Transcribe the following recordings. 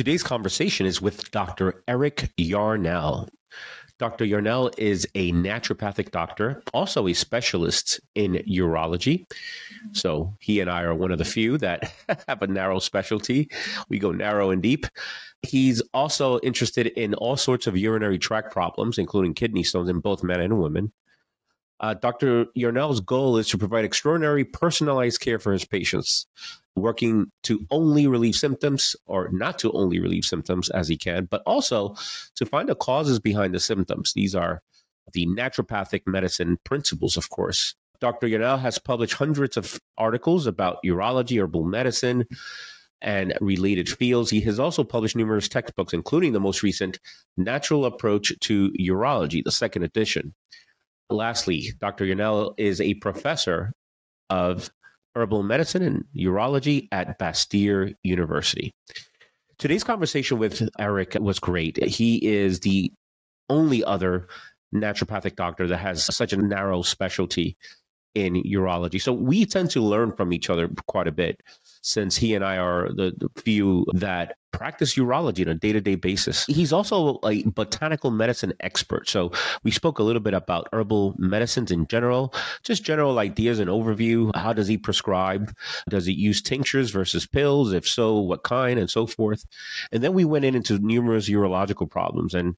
Today's conversation is with Dr. Eric Yarnell. Dr. Yarnell is a naturopathic doctor, also a specialist in urology. So he and I are one of the few that have a narrow specialty. We go narrow and deep. He's also interested in all sorts of urinary tract problems, including kidney stones in both men and women. Uh, Dr. Yarnell's goal is to provide extraordinary personalized care for his patients, working to only relieve symptoms or not to only relieve symptoms as he can, but also to find the causes behind the symptoms. These are the naturopathic medicine principles, of course. Dr. Yarnell has published hundreds of articles about urology, herbal medicine, and related fields. He has also published numerous textbooks, including the most recent Natural Approach to Urology, the second edition. Lastly, Dr. Yarnell is a professor of herbal medicine and urology at Bastyr University. Today's conversation with Eric was great. He is the only other naturopathic doctor that has such a narrow specialty in urology. So we tend to learn from each other quite a bit since he and I are the, few that practice urology on a day to day basis. He's also a botanical medicine expert. So we spoke a little bit about herbal medicines in general, just general ideas and overview. How does he prescribe? Does he use tinctures versus pills? If so, what kind and so forth? And then we went in into numerous urological problems and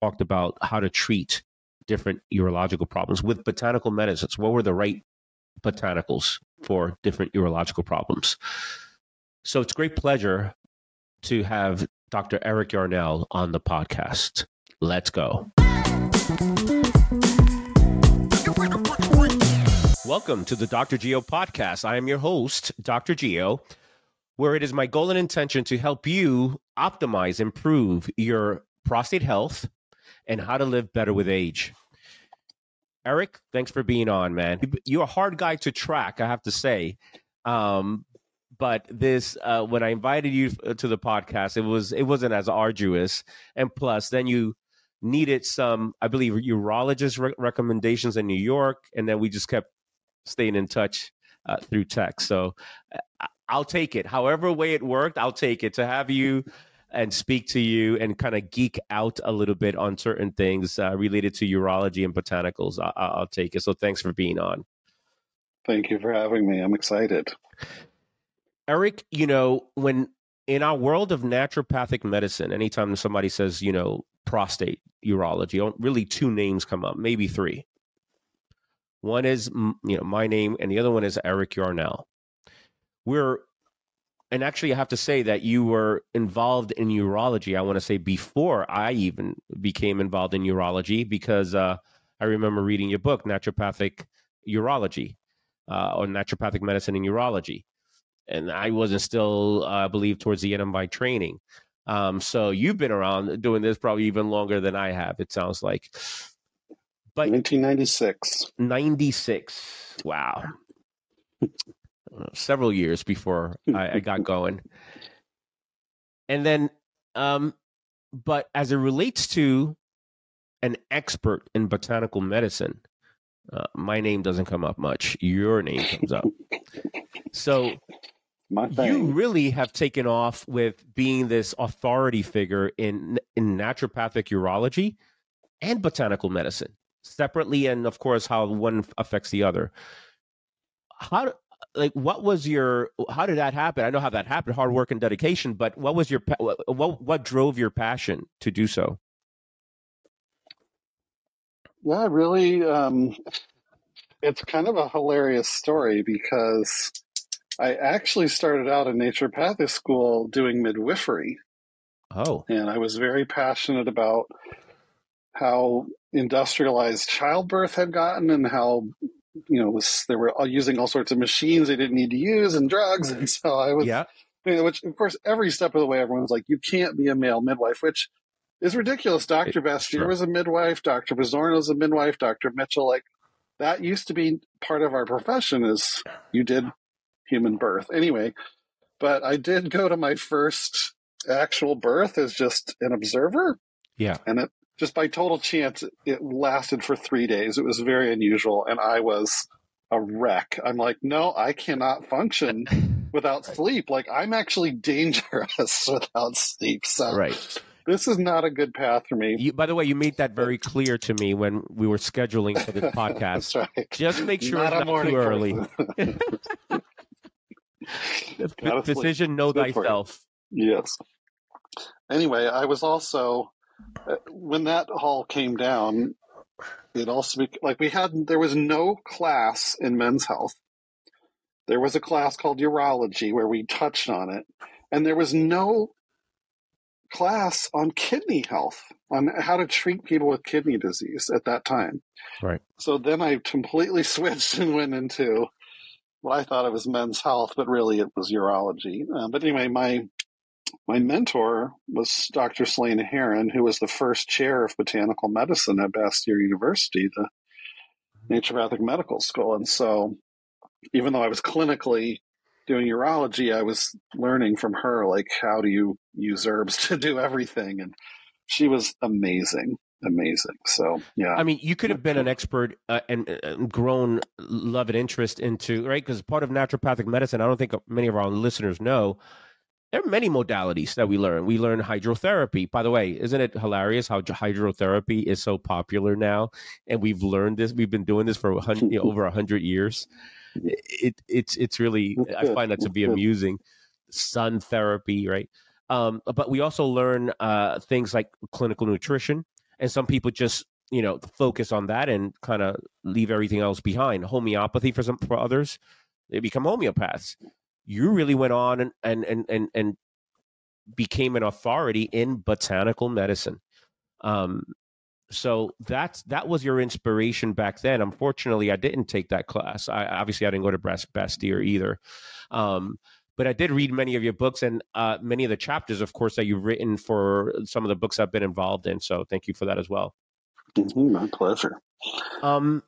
talked about how to treat different urological problems with botanical medicines. What were the right botanicals for different urological problems? So it's great pleasure to have Dr. Eric Yarnell on the podcast. Let's go. Welcome to the Dr. Geo podcast. I am your host, Dr. Geo, where it is my goal and intention to help you optimize, improve your prostate health, and how to live better with age. Eric, thanks for being on, man. You're a hard guy to track, I have to say. Um, but this, uh, when I invited you to the podcast, it was it wasn't as arduous, and plus, then you needed some, I believe, urologist re- recommendations in New York, and then we just kept staying in touch uh, through text. So uh, I'll take it. However way it worked, I'll take it. To have you and speak to you and kind of geek out a little bit on certain things uh, related to urology and botanicals. I- will take it. So thanks for being on. Thank you for having me. I'm excited. Eric, you know, when in our world of naturopathic medicine, anytime somebody says, you know, prostate urology, really two names come up, maybe three. One is, you know, my name, and the other one is Eric Yarnell. We're and actually, I have to say that you were involved in urology. I want to say before I even became involved in urology, because uh, I remember reading your book, Naturopathic Urology, uh, or Naturopathic Medicine and Urology, and I wasn't still, uh, believe, towards the end of my training. Um, so you've been around doing this probably even longer than I have. It sounds like. But 1996. 96. Wow. Several years before I, I got going. And then, um, but as it relates to an expert in botanical medicine, uh, my name doesn't come up much. Your name comes up. So you really have taken off with being this authority figure in in naturopathic urology and botanical medicine separately, and of course how one affects the other. How like what was your how did that happen? I know how that happened hard work and dedication but what was your what what drove your passion to do so? Yeah really um it's kind of a hilarious story because i actually started out in naturopathic school doing midwifery. Oh. And i was very passionate about how industrialized childbirth had gotten and how you know, was they were using all sorts of machines they didn't need to use and drugs, and so I was, yeah. You know, which of course every step of the way everyone's like, you can't be a male midwife, which is ridiculous. Doctor Bastyr sure. was a midwife, Doctor Pizzorno was a midwife, Doctor Mitchell, like that used to be part of our profession. Is you did human birth anyway, but I did go to my first actual birth as just an observer. Yeah, and it just by total chance, it lasted for three days. It was very unusual, and I was a wreck. I'm like, no, I cannot function without sleep. Like I'm actually dangerous without sleep. So right. this is not a good path for me. You, by the way, you made that very clear to me when we were scheduling for this podcast. right. Just make sure Not it's not too early. person. Gotta sleep. Decision know Good for you. thyself. Yes. Anyway, I was also when that all came down. It also bec- like we had there was no class in men's health. There was a class called urology where we touched on it, and there was no class on kidney health on how to treat people with kidney disease at that time. Right. So then I completely switched and went into well, I thought it was men's health, but really it was urology. Uh, but anyway, my my mentor was Dr. Silena Heron, who was the first chair of botanical medicine at Bastyr University, the naturopathic medical school. And so, even though I was clinically doing urology, I was learning from her, like, how do you use herbs to do everything? And she was amazing, amazing. So, yeah. I mean, you could have been an expert uh, and, and grown love and interest into right because part of naturopathic medicine. I don't think many of our listeners know. There are many modalities that we learn. We learn hydrotherapy. By the way, isn't it hilarious how hydrotherapy is so popular now? And we've learned this. We've been doing this for hundred, you know, over a hundred years. It, it's it's really I find that to be amusing. Sun therapy, right? Um, but we also learn uh, things like clinical nutrition, and some people just you know focus on that and kind of leave everything else behind. Homeopathy for some for others, they become homeopaths. You really went on and and and and, and became an authority in botanical medicine. Um, so that's that was your inspiration back then. Unfortunately, I didn't take that class. I obviously I didn't go to Bast- Bastyr either. Um, but I did read many of your books and uh, many of the chapters, of course, that you've written for some of the books I've been involved in. So thank you for that as well. Mhm, my pleasure. Um,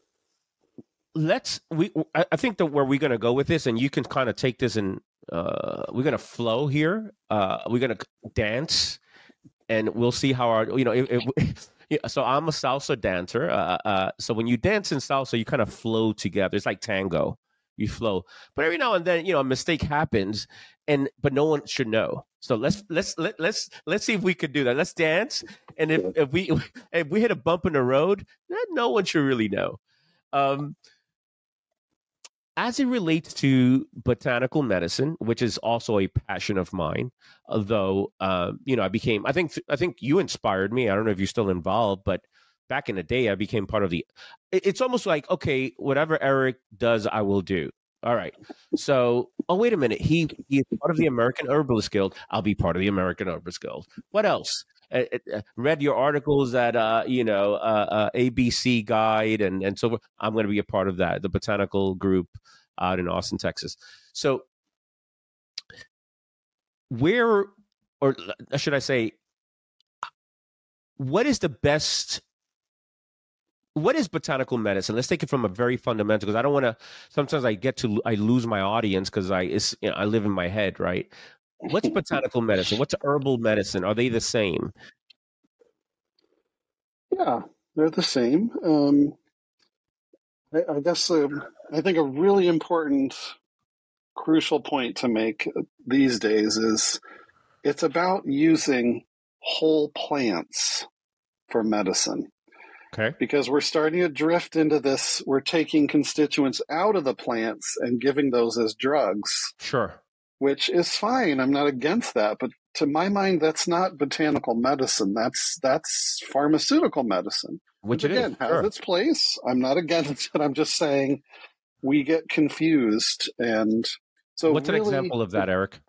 let's we I, think that where we're going to go with this, and you can kind of take this and uh, we're going to flow here. Uh, we're going to dance, and we'll see how our you know. If, if, yeah, so I'm a salsa dancer. Uh, uh, so when you dance in salsa, you kind of flow together. It's like tango. You flow, but every now and then, you know, a mistake happens, and but no one should know. So let's let's let, let's let's see if we could do that. Let's dance, and if, if we if we hit a bump in the road, then no one should really know. Um, as it relates to botanical medicine, which is also a passion of mine, although uh, you know I became I think I think you inspired me. I don't know if you're still involved, but back in the day, I became part of the. It's almost like okay, whatever Eric does, I will do. All right. So, oh wait a minute, he he is part of the American Herbalist Guild. I'll be part of the American Herbalist Guild. What else? Uh, uh, read your articles at uh, you know uh, uh, ABC Guide and and so. I'm going to be a part of that, the botanical group out in Austin, Texas. So, where or should I say, what is the best? What is botanical medicine? Let's take it from a very fundamental because I don't want to. Sometimes I get to I lose my audience because I you know, I live in my head, right? What's botanical medicine? What's herbal medicine? Are they the same? Yeah, they're the same. Um, I, I guess um, I think a really important, crucial point to make these days is it's about using whole plants for medicine Okay. because we're starting to drift into this. We're taking constituents out of the plants and giving those as drugs, Sure. Which is fine. I'm not against that, but to my mind, that's not botanical medicine. That's that's pharmaceutical medicine Which which it is. again has Sure. its place. I'm not against it. I'm just saying we get confused, and so What's really- an example of that, Eric?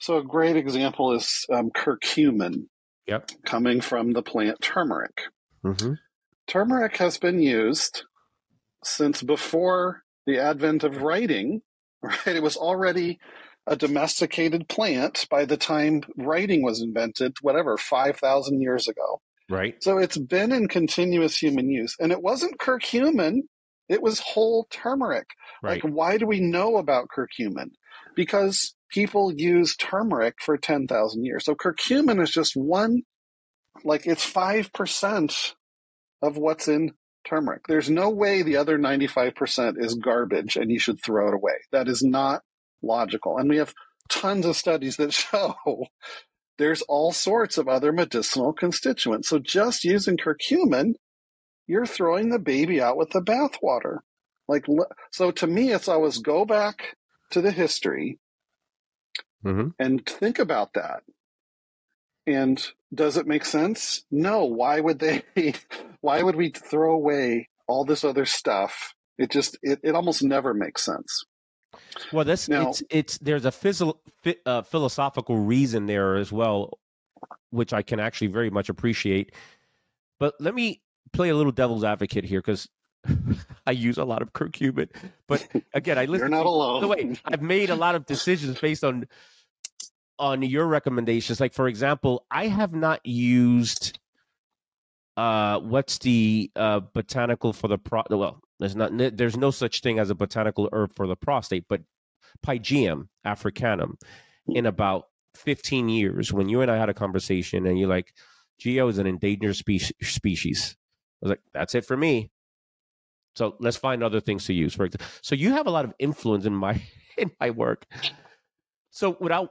So a great example is um, curcumin, Yep. coming from the plant turmeric. Mm-hmm. Turmeric has been used since before the advent of writing. Right, it was already a domesticated plant by the time writing was invented. Whatever, five thousand years ago. Right. So it's been in continuous human use. And it wasn't curcumin, it was whole turmeric. Right. Like, why do we know about curcumin? Because people use turmeric for 10,000 years. So curcumin is just one, like, it's 5% of what's in turmeric. There's no way the other 95% is garbage and you should throw it away. That is not logical. And we have tons of studies that show there's all sorts of other medicinal constituents. So just using curcumin, you're throwing the baby out with the bathwater. Like, so to me, it's always go back to the history mm-hmm. and think about that. And does it make sense? No. Why would they? Why would we throw away all this other stuff? It just it, it almost never makes sense. Well, this now, it's it's there's a phys- uh, philosophical reason there as well, which I can actually very much appreciate. But let me play a little devil's advocate here because I use a lot of curcumin. But again, I listen. You're not alone. The way I've made a lot of decisions based on on your recommendations. Like for example, I have not used uh what's the uh botanical for the pro well there's not there's no such thing as a botanical herb for the prostate but pygeum africanum in hmm. about 15 years when you and i had a conversation and you're like geo is an endangered spe- species. I was like that's it for me. So let's find other things to use for example so you have a lot of influence in my in my work. So without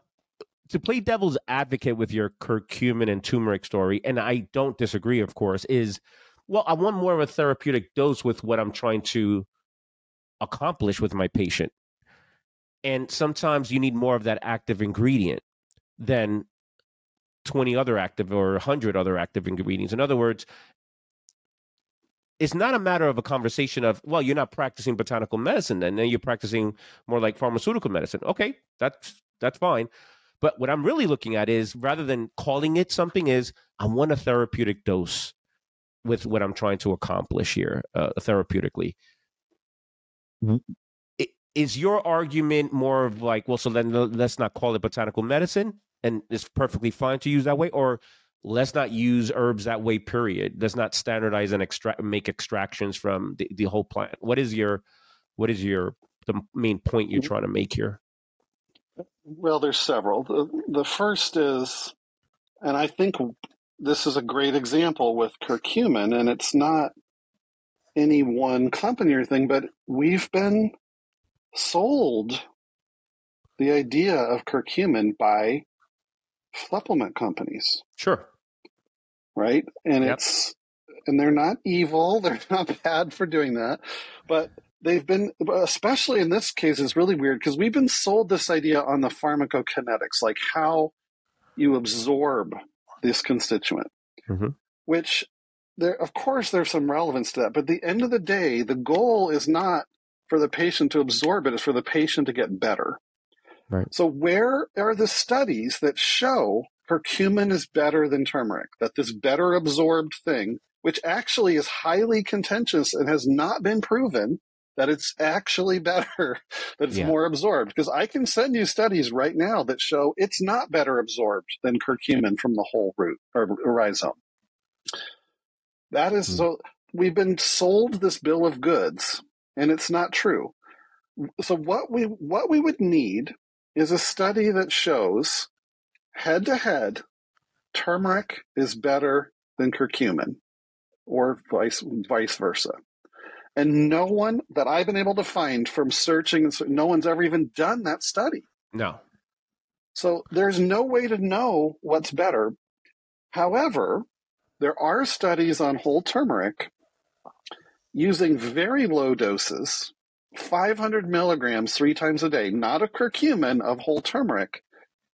to play devil's advocate with your curcumin and turmeric story, and I don't disagree, of course, is well, I want more of a therapeutic dose with what I'm trying to accomplish with my patient. And sometimes you need more of that active ingredient than 20 other active or 100 other active ingredients. In other words, it's not a matter of a conversation of, well, you're not practicing botanical medicine, then, then you're practicing more like pharmaceutical medicine. Okay, that's that's fine. But what I'm really looking at is rather than calling it something, is I want a therapeutic dose with what I'm trying to accomplish here uh, therapeutically. Is your argument more of like, well, so then let's not call it botanical medicine and it's perfectly fine to use that way? Or let's not use herbs that way, period. Let's not standardize and extract, make extractions from the, the whole plant. What is your, what is your, the main point you're trying to make here? Well, there's several. The, the first is, and I think this is a great example with curcumin, and it's not any one company or thing, but we've been sold the idea of curcumin by supplement companies. Sure. Right? And yep. it's and they're not evil, they're not bad for doing that, but they've been especially in this case it's really weird because we've been sold this idea on the pharmacokinetics like how you absorb this constituent. Mm-hmm. which there of course there's some relevance to that but at the end of the day the goal is not for the patient to absorb it it's for the patient to get better. Right. So where are the studies that show curcumin is better than turmeric? That this better absorbed thing which actually is highly contentious and has not been proven that it's actually better, that it's yeah. more absorbed. Because I can send you studies right now that show it's not better absorbed than curcumin from the whole root or, rhizome. That is mm. so. We've been sold this bill of goods, and it's not true. So what we what we would need is a study that shows head to head turmeric is better than curcumin, or vice vice versa. And no one that I've been able to find from searching, no one's ever even done that study. No. So there's no way to know what's better. However, there are studies on whole turmeric using very low doses, 500 milligrams three times a day, not of curcumin, of whole turmeric,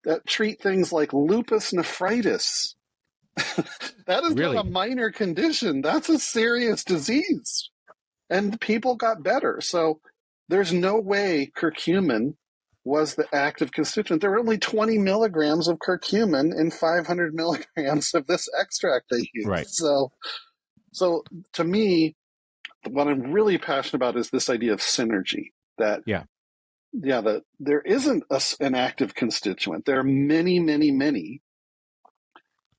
that treat things like lupus nephritis. that is really? not a minor condition. That's a serious disease and people got better. So there's no way curcumin was the active constituent. There were only 20 milligrams of curcumin in 500 milligrams of this extract they used. Right. So, so to me, what I'm really passionate about is this idea of synergy. That yeah, yeah, that there isn't a, an active constituent. There are many, many, many,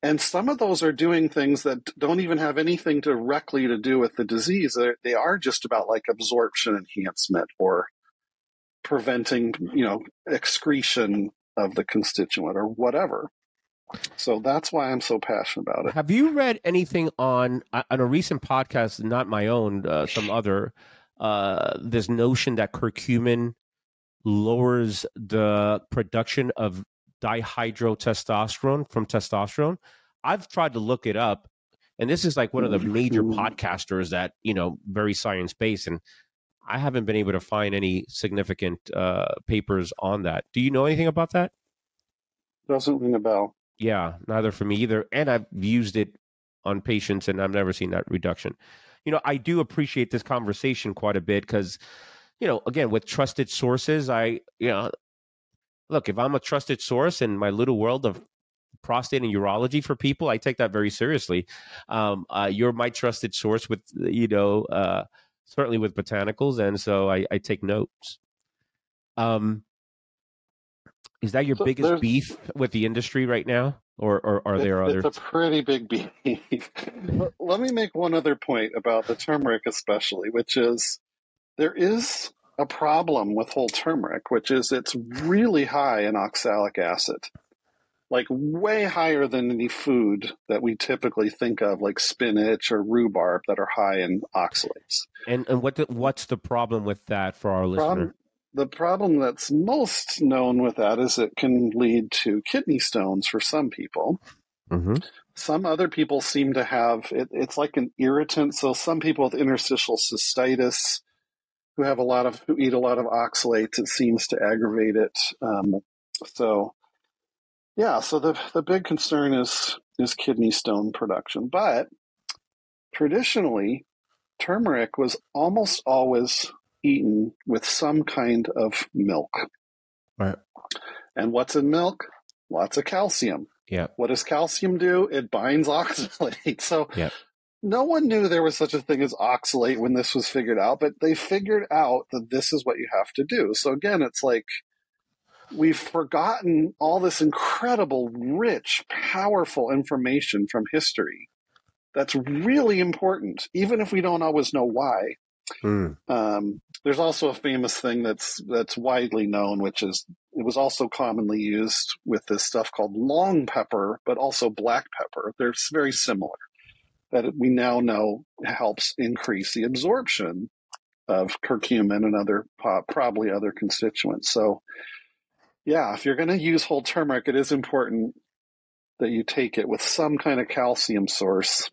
and some of those are doing things that don't even have anything directly to do with the disease. They're, they are just about like absorption enhancement or preventing, you know, excretion of the constituent or whatever. So that's why I'm so passionate about it. Have you read anything on on a recent podcast, not my own, uh, some other, uh, this notion that curcumin lowers the production of dihydrotestosterone from testosterone. I've tried to look it up, and this is like one of the major podcasters that you know very science based, and I haven't been able to find any significant uh, papers on that. Do you know anything about that? Doesn't ring a bell. Yeah, neither for me either. And I've used it on patients, and I've never seen that reduction. You know, I do appreciate this conversation quite a bit because, you know, again, with trusted sources, I, you know, look, if I'm a trusted source in my little world of prostate and urology for people, I take that very seriously. Um, uh, you're my trusted source with, you know, uh, certainly with botanicals, and so I, I take notes. Um, is that your so biggest beef with the industry right now, or, or are there others? It's a pretty big beef. Let me make one other point about the turmeric, especially, which is there is a problem with whole turmeric, which is it's really high in oxalic acid like way higher than any food that we typically think of, like spinach or rhubarb, that are high in oxalates. And and what the, what's the problem with that for our listener? Problem, the problem that's most known with that is it can lead to kidney stones for some people. Mm-hmm. Some other people seem to have it, it's like an irritant. So some people with interstitial cystitis who have a lot of who eat a lot of oxalates, it seems to aggravate it. Um, so yeah, so the the big concern is is kidney stone production, but traditionally, turmeric was almost always eaten with some kind of milk. Right. And what's in milk? Lots of calcium. Yeah. What does calcium do? It binds oxalate. So yeah. No one knew there was such a thing as oxalate when this was figured out, but they figured out that this is what you have to do. So again, it's like we've forgotten all this incredible, rich, powerful information from history that's really important, even if we don't always know why. Mm. Um, there's also a famous thing that's that's widely known, which is it was also commonly used with this stuff called long pepper, but also black pepper. They're very similar. That we now know helps increase the absorption of curcumin and other probably other constituents. So yeah, if you're going to use whole turmeric, it is important that you take it with some kind of calcium source,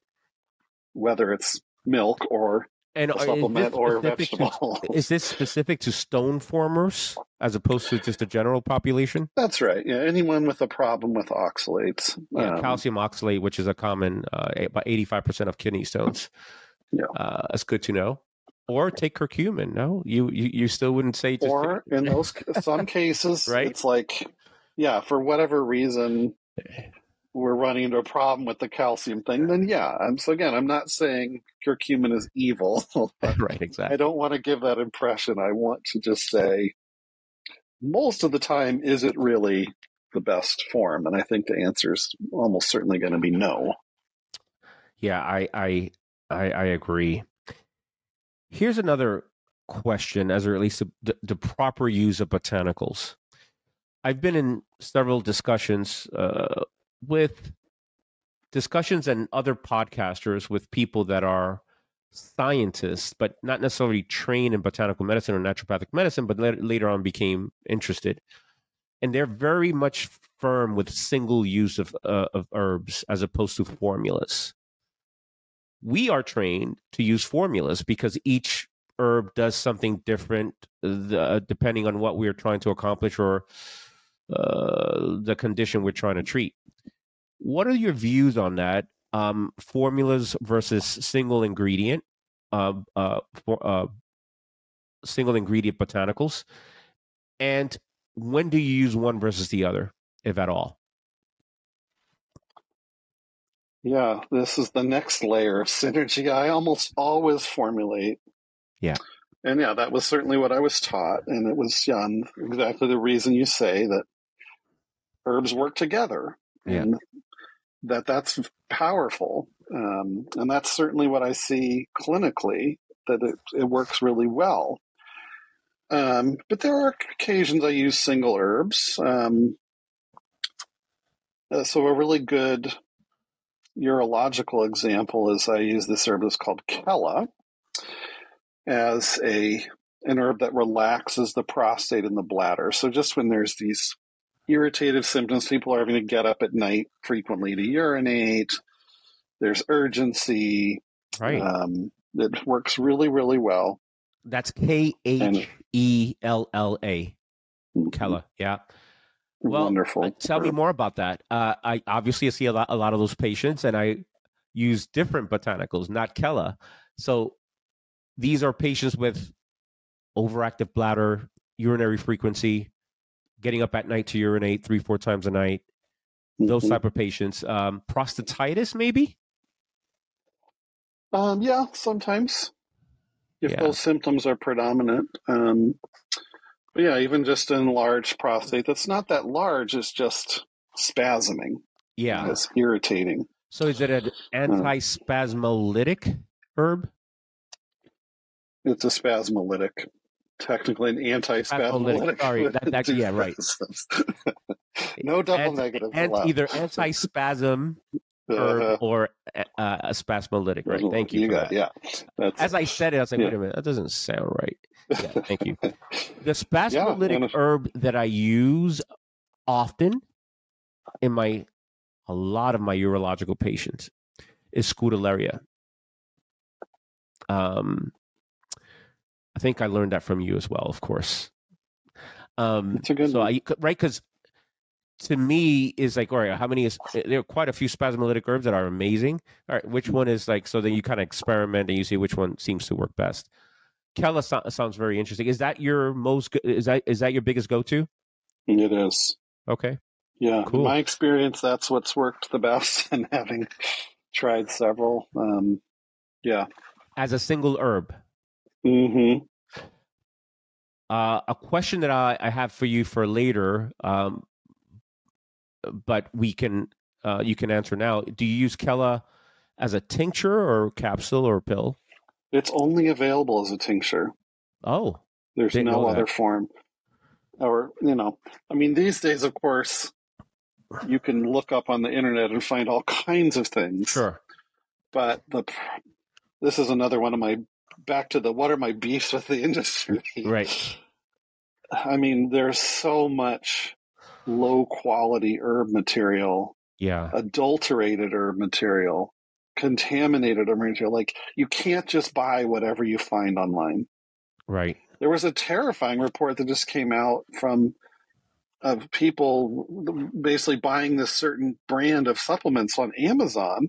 whether it's milk or and a supplement or vegetable. To, is this specific to stone formers as opposed to just a general population? That's right. Yeah, anyone with a problem with oxalates. Yeah, um, calcium oxalate, which is a common uh, about eighty-five percent of kidney stones. Yeah, uh, that's good to know or take curcumin. No, you you, you still wouldn't say. Just or in those some cases, right? It's like, yeah, for whatever reason, we're running into a problem with the calcium thing. Then yeah, I'm so again, I'm not saying curcumin is evil. right, exactly. I don't want to give that impression. I want to just say, most of the time, is it really the best form? And I think the answer is almost certainly going to be no. Yeah, I I I, I agree. Here's another question as it relates to the, the proper use of botanicals. I've been in several discussions uh, with discussions and other podcasters with people that are scientists, but not necessarily trained in botanical medicine or naturopathic medicine, but later on became interested. And they're very much firm with single use of, uh, of herbs as opposed to formulas we are trained to use formulas because each herb does something different uh, depending on what we're trying to accomplish or uh, the condition we're trying to treat. What are your views on that? Um, formulas versus single ingredient, uh, uh for, uh, single ingredient botanicals, and when do you use one versus the other, if at all? Yeah, this is the next layer of synergy I almost always formulate. Yeah. And yeah, that was certainly what I was taught. And it was um, exactly the reason you say that herbs work together. Yeah. And that that's powerful. Um, and that's certainly what I see clinically, that it, it works really well. Um, but there are occasions I use single herbs. Um, uh, so a really good urological example is I use this herb that's called Khella as a an herb that relaxes the prostate and the bladder. So just when there's these irritative symptoms, people are having to get up at night frequently to urinate. There's urgency. Right. Um, it works really, really well. That's K H E L L A. Khella. Yeah. Well, Wonderful. uh, tell me more about that. Uh, I obviously I see a lot, a lot of those patients, and I use different botanicals, not Khella. So these are patients with overactive bladder, urinary frequency, getting up at night to urinate three, four times a night. Those Mhm. type of patients. Um, prostatitis, maybe. Um, yeah, sometimes if Yeah. those symptoms are predominant. Um, but yeah, even just an enlarged prostate that's not that large, it's just spasming. Yeah. It's irritating. So is it an antispasmolytic herb? It's a spasmolytic, technically an anti-spasmolytic. Sorry, that- that- yeah, right. no double Ant- negatives And allowed. either anti-spasm herb Uh-huh. or uh, a spasmolytic, right? Thank you. You got that. yeah. That's, As I said it, I was like, Yeah. wait a minute, that doesn't sound right. Yeah, thank you. The spasmolytic Yeah, herb that I use often in my a lot of my urological patients is scutellaria. Um, I think I learned that from you as well, of course. Um, It's a good so one. I right because to me is like all right how many is there are quite a few spasmolytic herbs that are amazing all right which one is like so then you kind of experiment and you see which one seems to work best Khella so- sounds very interesting is that your most is that is that your biggest go-to It is. okay Yeah, Cool. my experience, that's what's worked the best, and having tried several. Um, yeah. as a single herb hmm uh, a question that I, I have for you for later um, but we can uh, you can answer now do you use Khella as a tincture or capsule or pill It's only available as a tincture. oh There's no other form. Or, you know, I mean, these days, of course, you can look up on the internet and find all kinds of things. sure But the this is another one of my back to the what are my beefs with the industry. right I mean, there's so much low quality herb material yeah adulterated herb material, contaminated herb material. Like you can't just buy whatever you find online. right There was a terrifying report that just came out from of people basically buying this certain brand of supplements on Amazon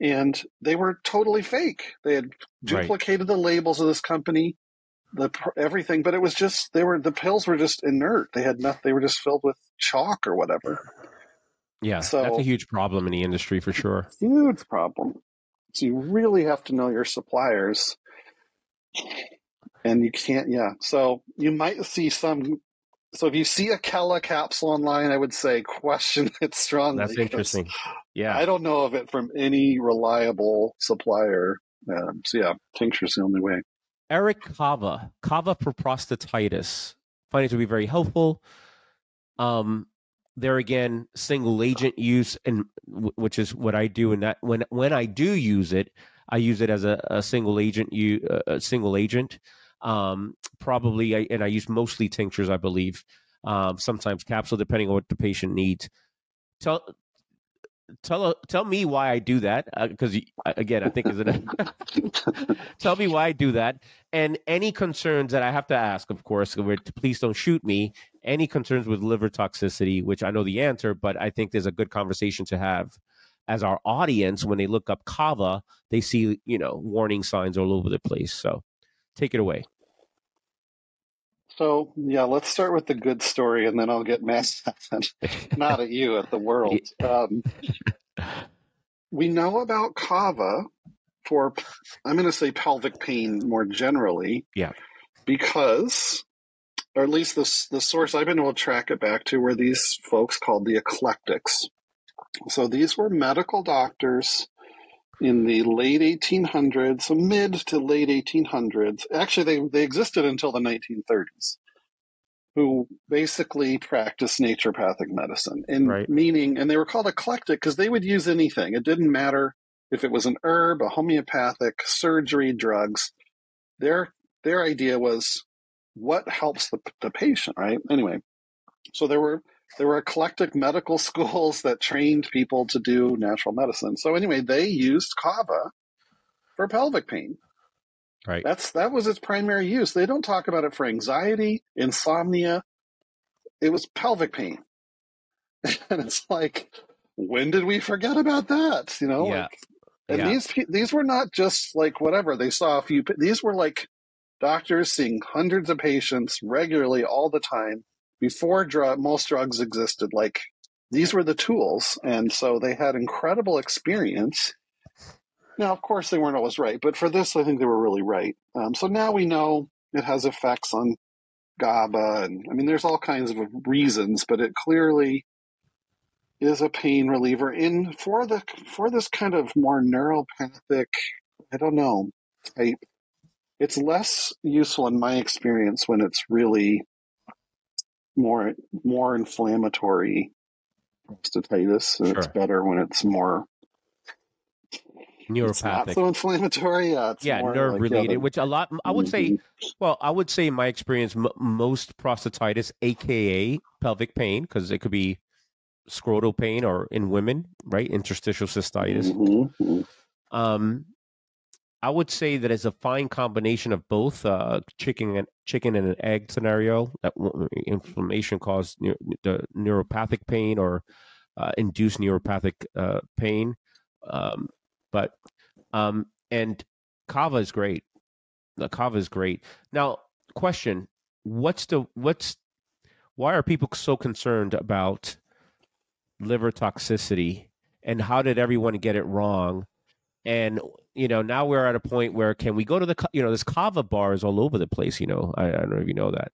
and they were totally fake. They had Right. duplicated the labels of this company, the everything, but it was just they were the pills were just inert. They had nothing. They were just filled with chalk or whatever. Yeah, So- that's a huge problem in the industry for sure. huge problem. So you really have to know your suppliers. And you can't, yeah. So you might see some. So if you see a Khella capsule online, I would say question it strongly. That's interesting. Yeah, I don't know of it from any reliable supplier. Um, so yeah, tincture's the only way. Eric Kava, Kava for prostatitis. Find it to be very helpful. Um, there again, single agent use, and w- which is what I do. And that when when I do use it, I use it as a, a single agent. You a single agent. Um, probably, and I use mostly tinctures, I believe. Um, sometimes capsule, depending on what the patient needs. Tell tell tell me why I do that because again, I think is it. tell me why I do that, and any concerns that I have to ask. Of course, please don't shoot me. Any concerns with liver toxicity, which I know the answer, but I think there's a good conversation to have as our audience when they look up kava, they see you know warning signs all over the place. So, take it away. So yeah, let's start with the good story, and then I'll get mad at not at you, at the world. Um, we know about kava for I'm going to say pelvic pain more generally. Yeah. Because, or at least the the source I've been able to track it back to were these folks called the eclectics. So these were medical doctors in the late 1800s, so mid to late 1800s. Actually, they they existed until the 1930s. Who basically practiced naturopathic medicine, and Right. meaning, and they were called eclectic because they would use anything. It didn't matter if it was an herb, a homeopathic, surgery, drugs. They're their idea was what helps the, the patient, right? Anyway, so there were there were eclectic medical schools that trained people to do natural medicine. So anyway, they used kava for pelvic pain. Right. That's that was its primary use. They don't talk about it for anxiety, insomnia. It was pelvic pain. and it's like when did we forget about that? You know, Yeah. like and Yeah. these these were not just like whatever they saw a few. These were like doctors seeing hundreds of patients regularly all the time before most drugs existed. Like these were the tools, and so they had incredible experience. Now, of course, they weren't always right, but for this, I think they were really right. Um, so now we know it has effects on GABA, and I mean, there's all kinds of reasons, but it clearly is a pain reliever in for the for this kind of more neuropathic i don't know I, it's less useful in my experience when it's really more more inflammatory prostatitis and it's better when it's more it's not Neuropathic. so inflammatory yeah it's yeah, more nerve like related, other- which a lot, I would say, Mhm. well, I would say in my experience, m- most prostatitis, aka pelvic pain, because it could be scrotal pain or in women, right? Interstitial cystitis. Mhm, mhm. Um, I would say that it's a fine combination of both uh, chicken and chicken and an egg scenario. That inflammation caused neu- the neuropathic pain or uh, induced neuropathic uh, pain. Um, but um, and kava is great. The kava is great. Now, question: What's the what's why are people so concerned about liver toxicity, and how did everyone get it wrong? And you know, now we're at a point where can we go to the you know, there's kava bars all over the place. You know, I, I don't know if you know that.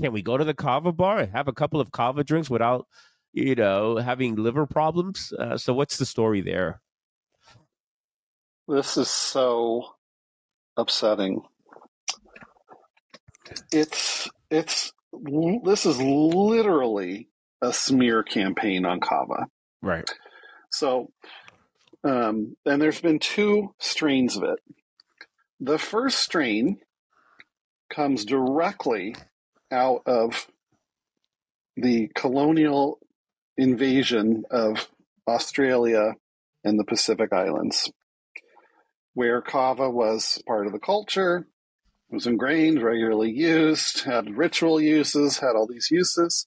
Can we go to the kava bar and have a couple of kava drinks without, you know, having liver problems? Uh, so what's the story there? This is so upsetting. It's it's this is literally a smear campaign on kava. Right. So, um, and there's been two strains of it. The first strain comes directly out of the colonial invasion of Australia and the Pacific Islands, where kava was part of the culture, was ingrained, regularly used, had ritual uses, had all these uses.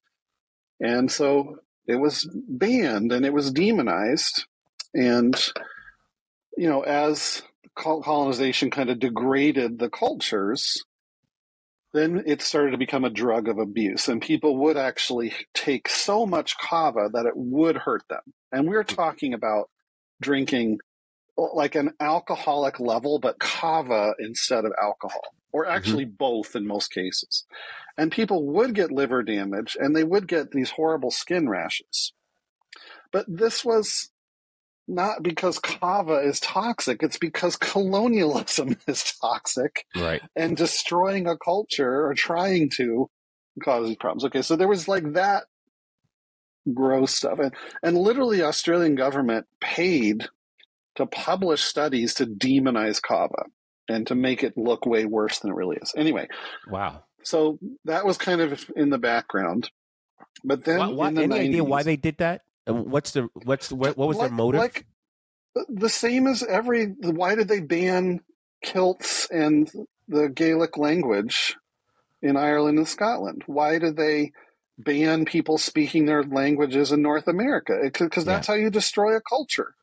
And so it was banned and it was demonized. And, you know, as colonization kind of degraded the cultures, then it started to become a drug of abuse. And people would actually take so much kava that it would hurt them. And we're talking about drinking uh, like an alcoholic level, but kava instead of alcohol, or mm-hmm. actually both in most cases. And people would get liver damage and they would get these horrible skin rashes. But this was not because kava is toxic, it's because colonialism is toxic Right. and destroying a culture or trying to cause problems. Okay, so there was like that gross stuff. And, and literally, the Australian government paid to publish studies to demonize kava and to make it look way worse than it really is. Anyway, Wow. so that was kind of in the background. But then, why, in the any idea why they did that? And What's the what's the, what, what was like, their motive? Like the same as every. Why did they ban kilts and the Gaelic language in Ireland and Scotland? Why did they ban people speaking their languages in North America? Because that's how you destroy a culture.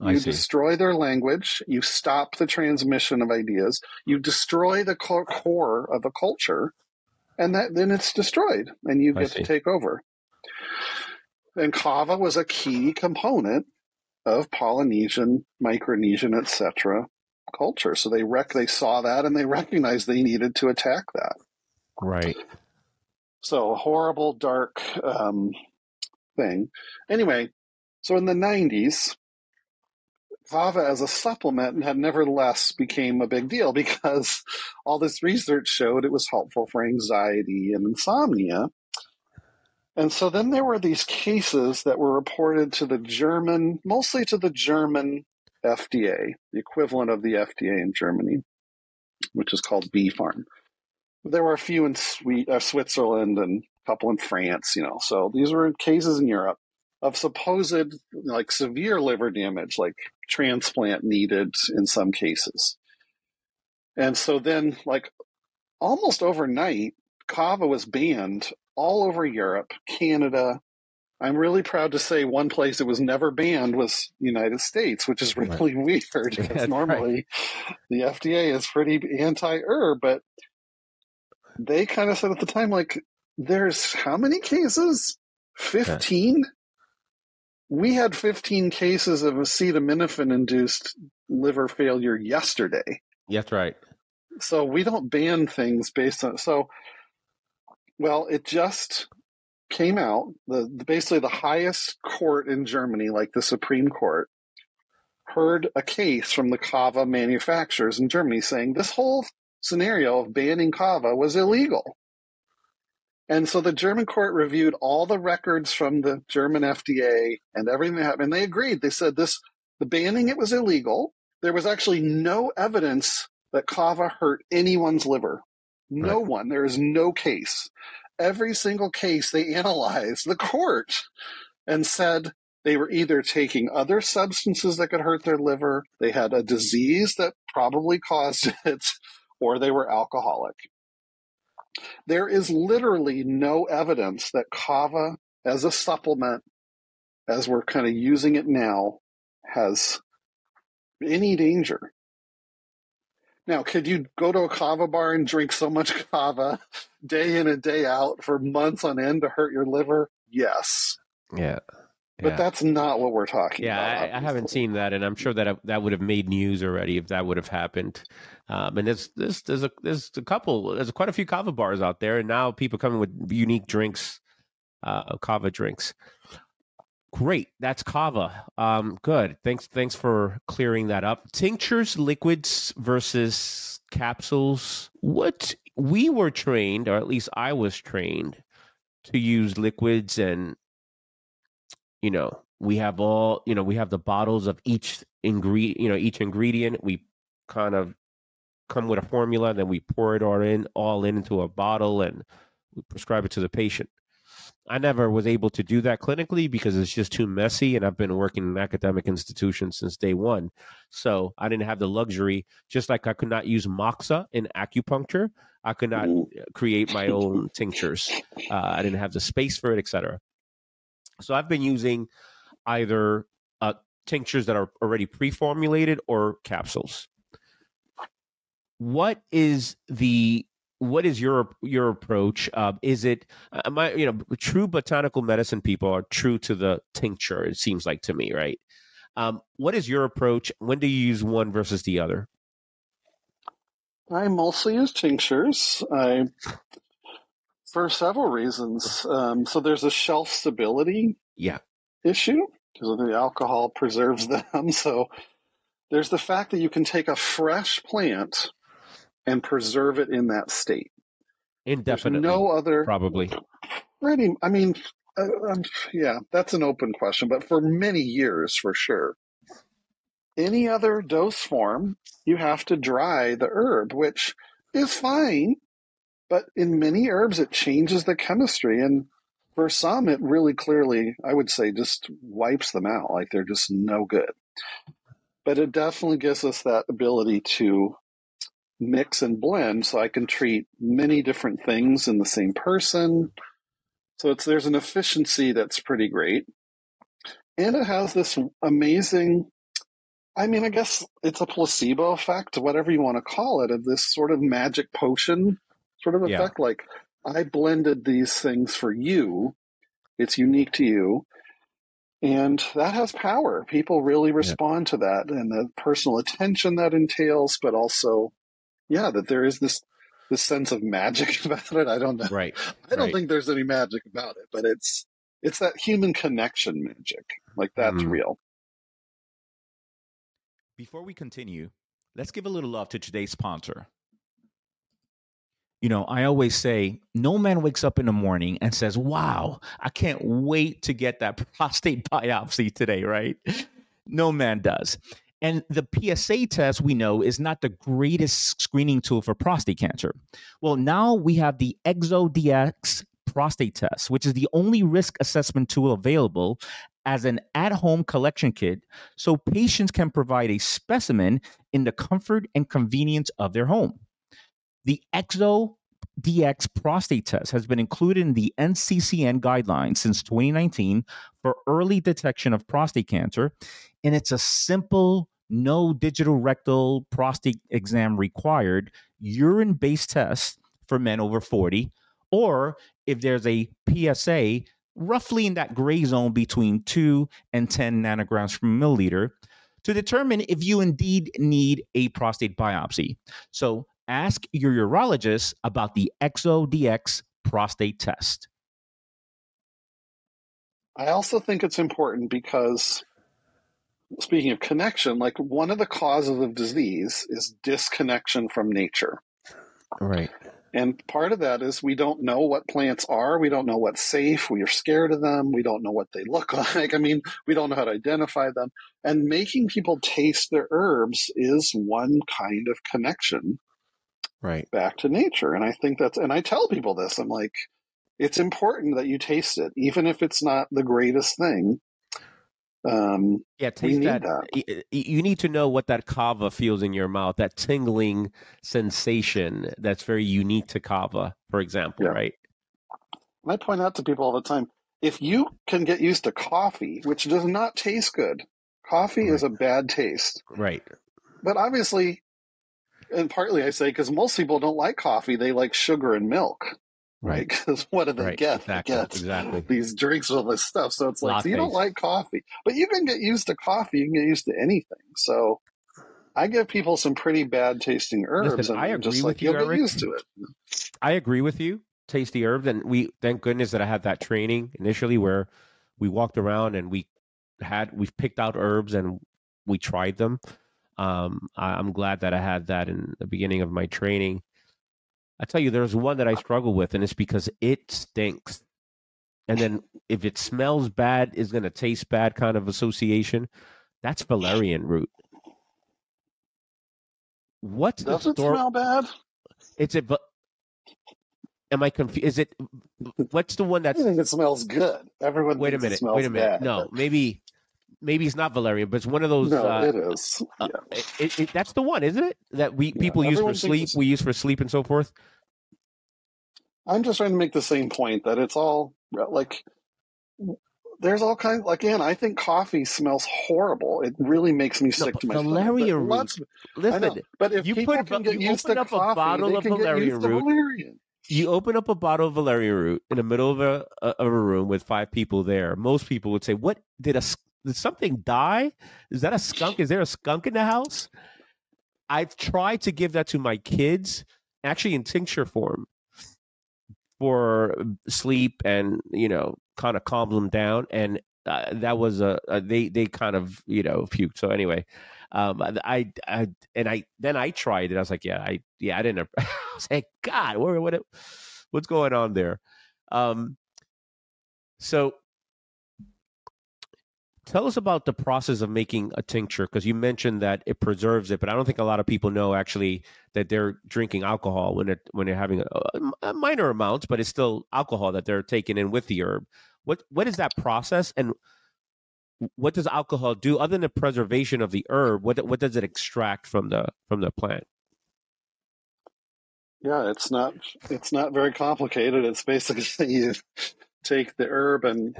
I You see. destroy their language. You stop the transmission of ideas. You destroy the core of a culture, and that then it's destroyed, and you I get see. to take over. And kava was a key component of Polynesian, Micronesian, etc. culture. So they rec- they saw that and they recognized they needed to attack that. right. So a horrible, dark um, thing. Anyway, so in the 90s, kava as a supplement had nevertheless became a big deal because all this research showed it was helpful for anxiety and insomnia. And so then there were these cases that were reported to the German, mostly to the German FDA, the equivalent of the FDA in Germany, which is called BfArM. there were a few in uh, Switzerland and a couple in France, you know. So these were cases in Europe of supposed like severe liver damage, like transplant needed in some cases. And so then, like almost overnight, kava was banned all over Europe, Canada. I'm really proud to say one place it was never banned was United States, which is really right. weird because normally right. the FDA is pretty anti-herb, but they kind of said at the time, like, there's how many cases? 15? Yeah. We had 15 cases of acetaminophen induced liver failure yesterday. That's right. So we don't ban things based on so well, it just came out the, the basically the highest court in Germany, like the Supreme Court, heard a case from the kava manufacturers in Germany saying this whole scenario of banning kava was illegal. And so the German court reviewed all the records from the German FDA and everything that happened. And they agreed. They said this the banning it was illegal. There was actually no evidence that kava hurt anyone's liver. No right. one. There is no case. Every single case they analyzed, the court, and said they were either taking other substances that could hurt their liver, they had a disease that probably caused it, or they were alcoholic. There is literally no evidence that kava as a supplement, as we're kind of using it now, has any danger. Now, could you go to a kava bar and drink so much kava day in and day out for months on end to hurt your liver? Yes. Yeah. But yeah. that's not what we're talking yeah, about. Yeah, I, I, haven't seen that, and I'm sure that that would have made news already if that would have happened. Um, and there's there's there's a there's a couple there's quite a few kava bars out there, and now people coming with unique drinks, uh, kava drinks. Great, that's kava. Um, good. Thanks thanks for clearing that up. Tinctures, liquids versus capsules. What we were trained, or at least I was trained, to use liquids and you know we have all you know we have the bottles of each ingredient you know each ingredient we kind of come with a formula then we pour it all in all in into a bottle and we prescribe it to the patient i never was able to do that clinically because it's just too messy and i've been working in academic institutions since day one. So i didn't have the luxury. Just like i could not use moxa in acupuncture i could not create my own tinctures. Uh, i didn't have the space for it etc so I've been using either uh, tinctures that are already pre-formulated or capsules. What is the what is your your approach? Uh, is it uh, my you know true botanical medicine people are true to the tincture? It seems like to me, right? Um, what is your approach? When do you use one versus the other? I mostly use tinctures. I for several reasons. Um, so there's a shelf stability yeah. issue because the alcohol preserves them. So there's the fact that you can take a fresh plant and preserve it in that state. Indefinitely. There's no other probably. Pretty. I mean, uh, um, yeah, that's an open question, but for many years, for sure. Any other dose form, you have to dry the herb, which is fine but in many herbs, it changes the chemistry. And for some, it really clearly, I would say, just wipes them out. Like they're just no good. But it definitely gives us that ability to mix and blend so I can treat many different things in the same person. So it's there's an efficiency that's pretty great. And it has this amazing I mean, I guess it's a placebo effect, whatever you want to call it, of this sort of magic potion sort of effect. Yeah. Like I blended these things for you. It's unique to you. And that has power. People really respond yeah. to that and the personal attention that entails, but also, yeah, that there is this this sense of magic about it. I don't know. Right. I don't right. think there's any magic about it, but it's it's that human connection magic. Like that's mm. real. Before we continue, let's give a little love to today's sponsor, you know, I always say, no man wakes up in the morning and says, Wow, I can't wait to get that prostate biopsy today, right? No man does. And the PSA test we know is not the greatest screening tool for prostate cancer. Well, now we have the ExoDx prostate test, which is the only risk assessment tool available as an at home collection kit so patients can provide a specimen in the comfort and convenience of their home. The Exo DX prostate test has been included in the NCCN guidelines since 2019 for early detection of prostate cancer. And it's a simple, no digital rectal prostate exam required urine based test for men over 40. Or if there's a PSA roughly in that gray zone between 2 and 10 nanograms per milliliter to determine if you indeed need a prostate biopsy. So ask your urologist about the ExoDx prostate test. I also think it's important because, speaking of connection, like one of the causes of disease is disconnection from nature. Right. And part of that is we don't know what plants are. We don't know what's safe. We are scared of them. We don't know what they look like. I mean, we don't know how to identify them. And making people taste their herbs is one kind of connection right back to nature. And I think that's, and I tell people this I'm like, it's important that you taste it, even if it's not the greatest thing. Um, yeah, taste that. that. You need to know what that kava feels in your mouth, that tingling sensation that's very unique to kava, for example, yeah. right? I point out to people all the time if you can get used to coffee, which does not taste good, coffee right. is a bad taste. Right. But obviously, and partly I say because most people don't like coffee, they like sugar and milk. Right. Because what do they right. get? Exactly. They get exactly. these drinks with all this stuff. So it's like, so you don't like coffee, but you can get used to coffee. You can get used to anything. So I give people some pretty bad tasting herbs. Listen, and I agree just with like, you, you'll Eric. get used to it. I agree with you. Tasty herbs. And we, thank goodness that I had that training initially where we walked around and we had, we've picked out herbs and we tried them. Um, I, I'm glad that I had that in the beginning of my training. I tell you, there's one that I struggle with, and it's because it stinks. And then if it smells bad, is going to taste bad kind of association. That's valerian root. What's Does the it smell bad? It's a. Am I confused? Is it? What's the one that? I think it smells good. Everyone. Wait a minute. Wait a minute. Bad, no, maybe maybe it's not valerian, but it's one of those. No, uh, it is. uh, Yeah. it, it, that's the one, isn't it? That we Yeah, people use for sleep. We use for sleep and so forth. I'm just trying to make the same point that it's all like there's all kinds. Like, Again, I think coffee smells horrible. It really makes me sick but to my But root- lots- I know, Listen, but if you people put can get you used open to up a bottle of valerian root. you open up a bottle of valerian root in the middle of a, a of a room with five people there. Most people would say, "What did a did something die? Is that a skunk? Is there a skunk in the house?" I've tried to give that to my kids, actually in tincture form, for sleep and you know, kind of calm them down. And uh, that was a, a they they kind of you know puked. So anyway, um, I I and I then I tried it. I was like, yeah, I yeah, I didn't. I was like, God, what what what's going on there? Um, so tell us about the process of making a tincture because you mentioned that it preserves it, but I don't think a lot of people know actually that they're drinking alcohol when it when they're having a, a minor amounts, but it's still alcohol that they're taking in with the herb. What what is that process and what does alcohol do other than the preservation of the herb? What what does it extract from the from the plant? Yeah, it's not it's not very complicated. It's basically you take the herb and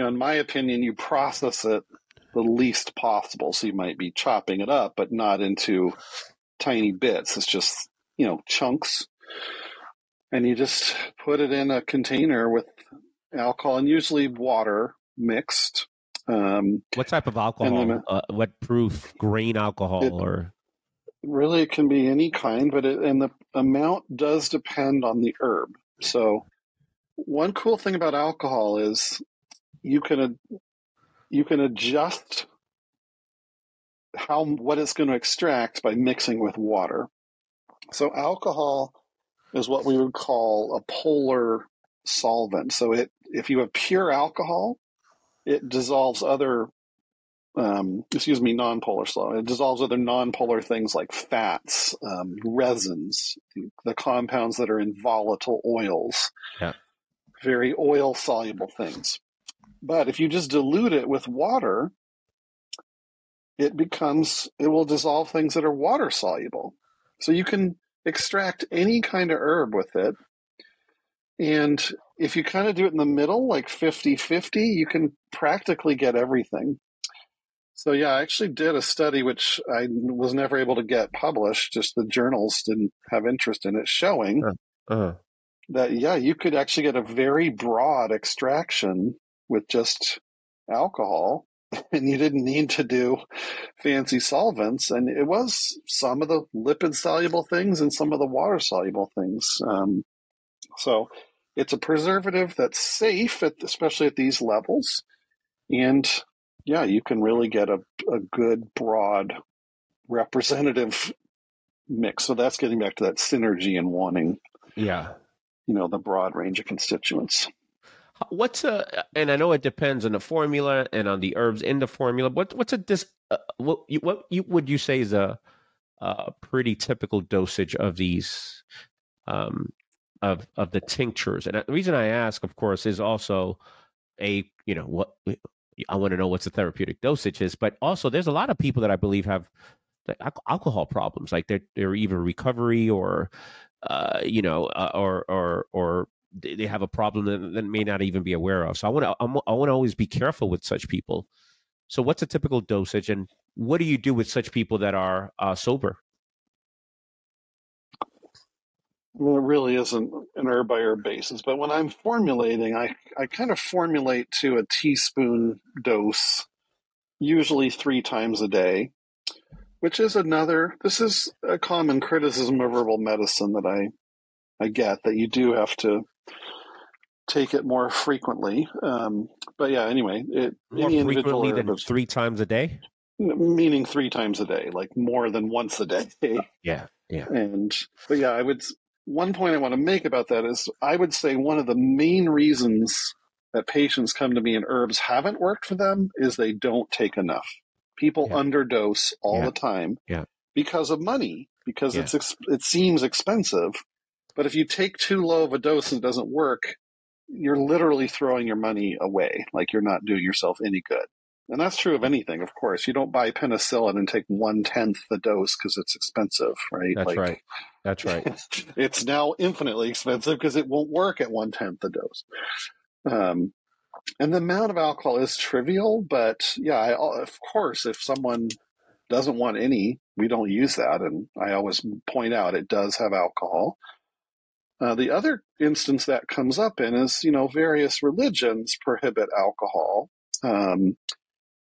you know, in my opinion, you process it the least possible. So you might be chopping it up, but not into tiny bits. It's just, you know, chunks. And you just put it in a container with alcohol and usually water mixed. Um, What type of alcohol? then- Uh, what proof? Grain alcohol It- or really, it can be any kind, but it, and the amount does depend on the herb. So, one cool thing about alcohol is you can ad- you can adjust how what it's going to extract by mixing with water. So, alcohol is what we would call a polar solvent. So, it if you have pure alcohol, it dissolves other um, excuse me, non-polar slow. It dissolves other non-polar things like fats, um, resins, the, the, compounds that are in volatile oils, yeah. very oil soluble things. But if you just dilute it with water, it becomes it will dissolve things that are water soluble. So you can extract any kind of herb with it. And if you kind of do it in the middle, like 50 50, you can practically get everything. So yeah, I actually did a study which I was never able to get published. Just the journals didn't have interest in it, showing uh-huh. that yeah, you could actually get a very broad extraction with just alcohol, and you didn't need to do fancy solvents. And it was some of the lipid soluble things and some of the water soluble things. Um, so it's a preservative that's safe, at, especially at these levels, and yeah, you can really get a, a good, broad, representative mix. So that's getting back to that synergy and wanting, yeah, you know, the broad range of constituents. What's a and I know it depends on the formula and on the herbs in the formula. What what's a dis uh, what you, what you, would you say is a, a pretty typical dosage of these um, of of the tinctures? And the reason I ask, of course, is also a you know what I want to know what's the therapeutic dosage is, but also there's a lot of people that I believe have alcohol problems, like they're they're either recovery or uh, you know, uh, or or or they have a problem that, that, may not even be aware of. So I want to I want to always be careful with such people. So what's a typical dosage, and what do you do with such people that are uh, sober? Well, it really isn't an herb by herb basis, but when I'm formulating, I, I kind of formulate to a teaspoon dose, usually three times a day, which is another, this is a common criticism of herbal medicine that I, I get that you do have to take it more frequently. Um, but yeah, anyway, it more frequently than three times a day, meaning three times a day, like more than once a day. Yeah, yeah. And but yeah, I would one point I want to make about that is I would say one of the main reasons that patients come to me and herbs haven't worked for them is they don't take enough. People yeah. underdose all yeah. the time yeah. because of money, because it's it seems expensive. But if you take too low of a dose and it doesn't work, you're literally throwing your money away. Like you're not doing yourself any good. And that's true of anything, of course. You don't buy penicillin and take one tenth the dose because it's expensive, right? That's like, right. That's right. it's now infinitely expensive because it won't work at one tenth the dose. Um, and the amount of alcohol is trivial, but yeah, I, of course, if someone doesn't want any, we don't use that. And I always point out it does have alcohol. Uh, the other instance that comes up in is, you know, various religions prohibit alcohol. Um,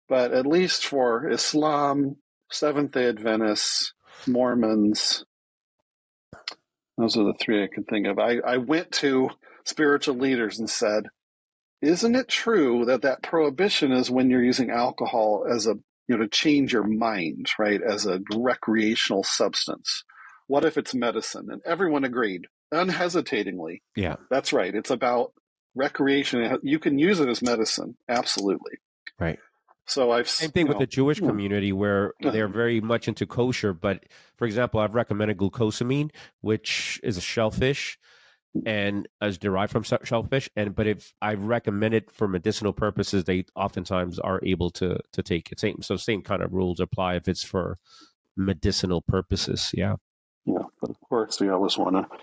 but at least for Islam, Seventh day Adventists, Mormons, those are the three I could think of. I, I went to spiritual leaders and said, Isn't it true that that prohibition is when you're using alcohol as a, you know, to change your mind, right, as a recreational substance? What if it's medicine? And everyone agreed unhesitatingly. Yeah. That's right. It's about recreation. You can use it as medicine. Absolutely. Right. So I've same thing with know, the Jewish hmm. community where they're very much into kosher. But for example, I've recommended glucosamine, which is a shellfish and is derived from shellfish. And but if I recommend it for medicinal purposes, they oftentimes are able to to take it. Same so same kind of rules apply if it's for medicinal purposes. Yeah. Yeah, but of course we always want to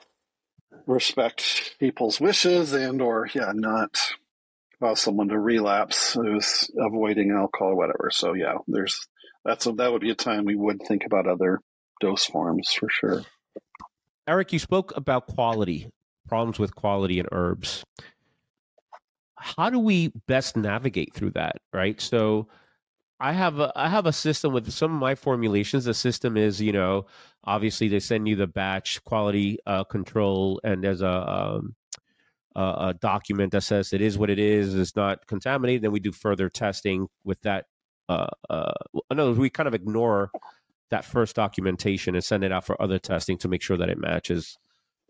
respect people's wishes and or yeah not cause someone to relapse who's avoiding alcohol or whatever. So yeah, there's that's a, that would be a time we would think about other dose forms for sure. Eric, you spoke about quality, problems with quality in herbs. How do we best navigate through that, right? So I have a I have a system with some of my formulations. The system is, you know, obviously they send you the batch quality uh, control, and there's a um, uh, a document that says it is what it is, it's not contaminated, then we do further testing with that. Uh, uh, no, we kind of ignore that first documentation and send it out for other testing to make sure that it matches,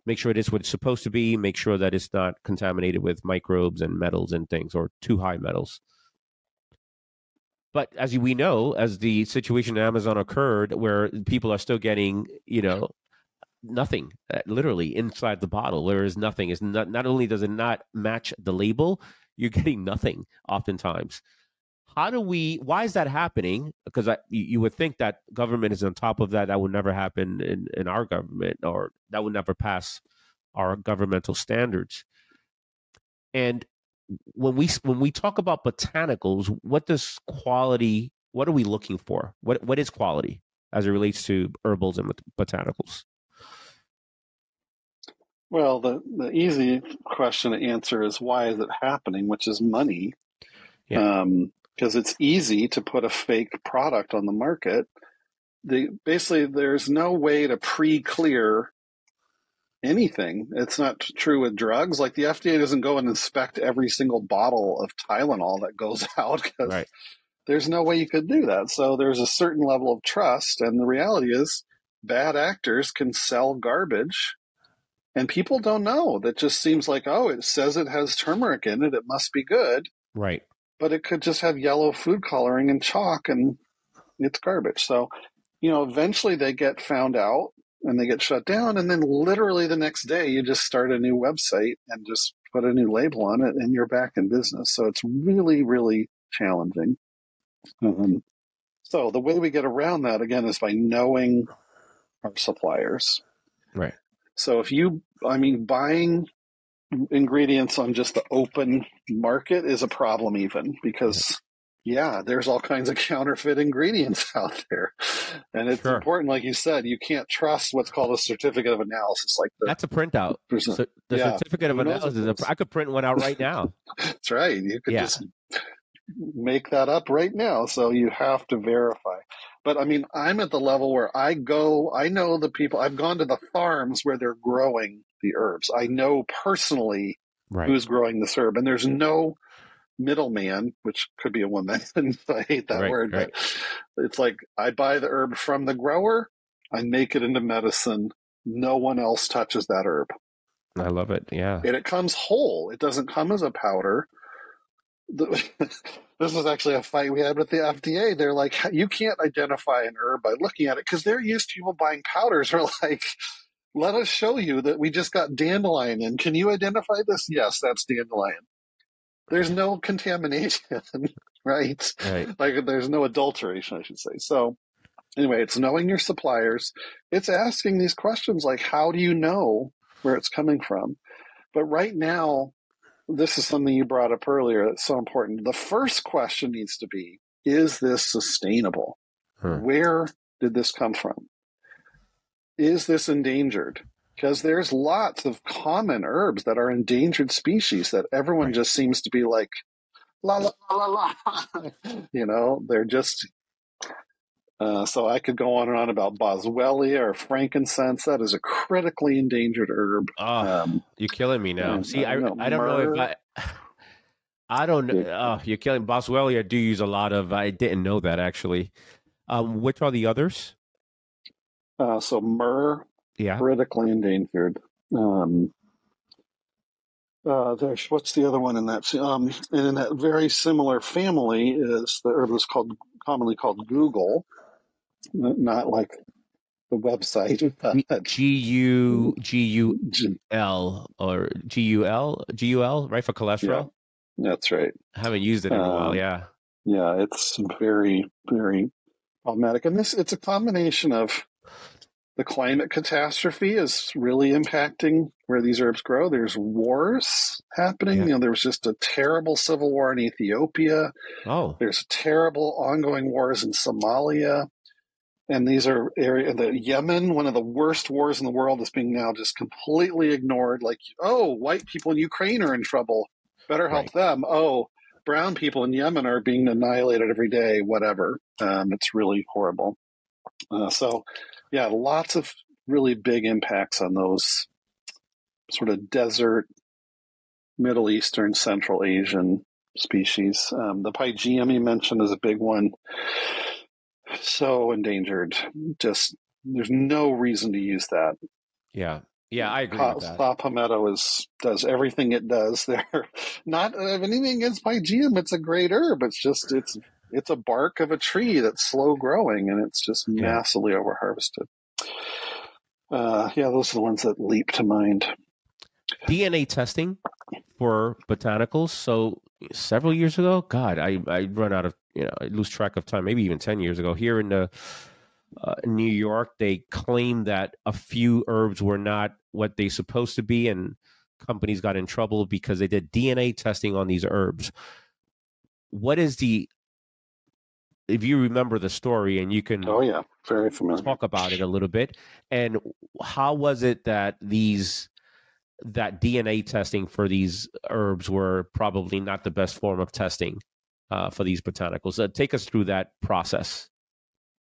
make sure it is what it's supposed to be, make sure that it's not contaminated with microbes and metals and things or too high metals. But as we know, as the situation in Amazon occurred, where people are still getting, you know, nothing, uh, literally inside the bottle, there is nothing. Is not not only does it not match the label, you're getting nothing oftentimes. How do we? Why is that happening? Because I, you would think that government is on top of that. That would never happen in in our government, or that would never pass our governmental standards. And when we when we talk about botanicals, what does quality? What are we looking for? What what is quality as it relates to herbals and botanicals? Well, the the easy question to answer is why is it happening, which is money. Yeah. Um, because it's easy to put a fake product on the market. The basically there's no way to pre-clear anything. It's not true with drugs. Like the FDA doesn't go and inspect every single bottle of Tylenol that goes out because right. there's no way you could do that. So there's a certain level of trust. And the reality is, bad actors can sell garbage. And people don't know. That just seems like, oh, it says it has turmeric in it. It must be good. Right. But it could just have yellow food coloring and chalk and it's garbage. So, you know, eventually they get found out and they get shut down. And then literally the next day, you just start a new website and just put a new label on it, and you're back in business. So it's really, really challenging. Um, so the way we get around that again is by knowing our suppliers. Right. So if you, I mean, buying ingredients on just the open market is a problem even because yeah, there's all kinds of counterfeit ingredients out there. And it's sure. important, like you said, you can't trust what's called a certificate of analysis. Like the, That's a printout. So the yeah, certificate of analysis, I could print one out right now. That's right. You could yeah. just make that up right now. So you have to verify. But I mean, I'm at the level where I go, I know the people, I've gone to the farms where they're growing the herbs. I know personally right. who's growing this herb, and there's no middleman, which could be a woman. I hate that right, word, right. but it's like I buy the herb from the grower, I make it into medicine. No one else touches that herb. I love it. Yeah. And it comes whole. It doesn't come as a powder. this was actually a fight we had with the FDA. They're like, you can't identify an herb by looking at it because they're used to people buying powders. We're like, let us show you that we just got dandelion in. Can you identify this? Yes, that's dandelion there's no contamination, right? right? Like there's no adulteration, I should say. So anyway, it's knowing your suppliers. It's asking these questions like, how do you know where it's coming from? But right now, this is something you brought up earlier that's so important. The first question needs to be, is this sustainable? Hmm. Where did this come from? Is this endangered? Because there's lots of common herbs that are endangered species that everyone right. just seems to be like la la la la la you know they're just uh, so I could go on and on about boswellia or frankincense. That is a critically endangered herb. Oh, um, you're killing me now. See, I, I, know, I don't know if I. I don't know. Oh, you're killing boswellia. I do use a lot of. I didn't know that actually. Um, which are the others? Uh, so myrrh, yeah. critically endangered. Um, uh, there's what's the other one in that? Um, and in that very similar family is the herb that's called commonly called Google, not like the website. G U G U L or G U L G U L right for cholesterol. Yeah, that's right. I haven't used it in a while. Um, yeah. Yeah, it's very very problematic, and this it's a combination of the climate catastrophe is really impacting where these herbs grow. There's wars happening. Yeah. You know, there was just a terrible civil war in Ethiopia. Oh, there's terrible ongoing wars in Somalia, and these are area the Yemen, one of the worst wars in the world, is being now just completely ignored. Like, oh, white people in Ukraine are in trouble. Better help right. them. Oh, brown people in Yemen are being annihilated every day. Whatever. Um, it's really horrible. Uh, so yeah, lots of really big impacts on those sort of desert, Middle Eastern, Central Asian species. Um, the pygeum you mentioned is a big one. So endangered. Just there's no reason to use that. Yeah. Yeah, I agree with that. Saw palmetto is does everything it does. There, not anything against pygeum. It's a great herb. It's just it's it's a bark of a tree that's slow growing and it's just Yeah. massively over harvested. Uh, yeah, those are the ones that leap to mind. DNA testing for botanicals. So several years ago, God, I, I run out of you know I lose track of time. Maybe even ten years ago, here in the uh, in New York, they claimed that a few herbs were not what they supposed to be, and companies got in trouble because they did DNA testing on these herbs. What is the if you remember the story and you can Oh yeah, very familiar. talk about it a little bit and how was it that these that dna testing for these herbs were probably not the best form of testing uh, for these botanicals uh, take us through that process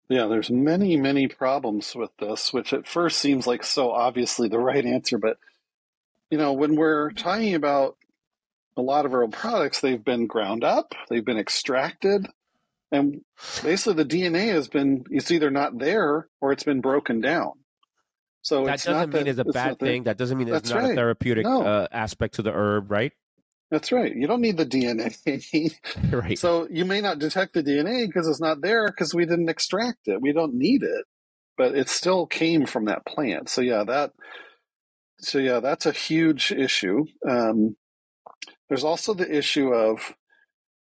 Yeah, there's many, many problems with this, which at first seems like so obviously the right answer. But, you know, when we're talking about a lot of herbal products, they've been ground up, they've been extracted, and basically the DNA has been, it's either not there or it's been broken down. So that it's doesn't not mean that, it's a it's bad thing that doesn't mean it's not a therapeutic No. uh, aspect to the herb right That's right. You don't need the DNA. right So you may not detect the DNA because it's not there because we didn't extract it. We don't need it, but it still came from that plant. So yeah, that. So yeah, that's a huge issue. Um, there's also the issue of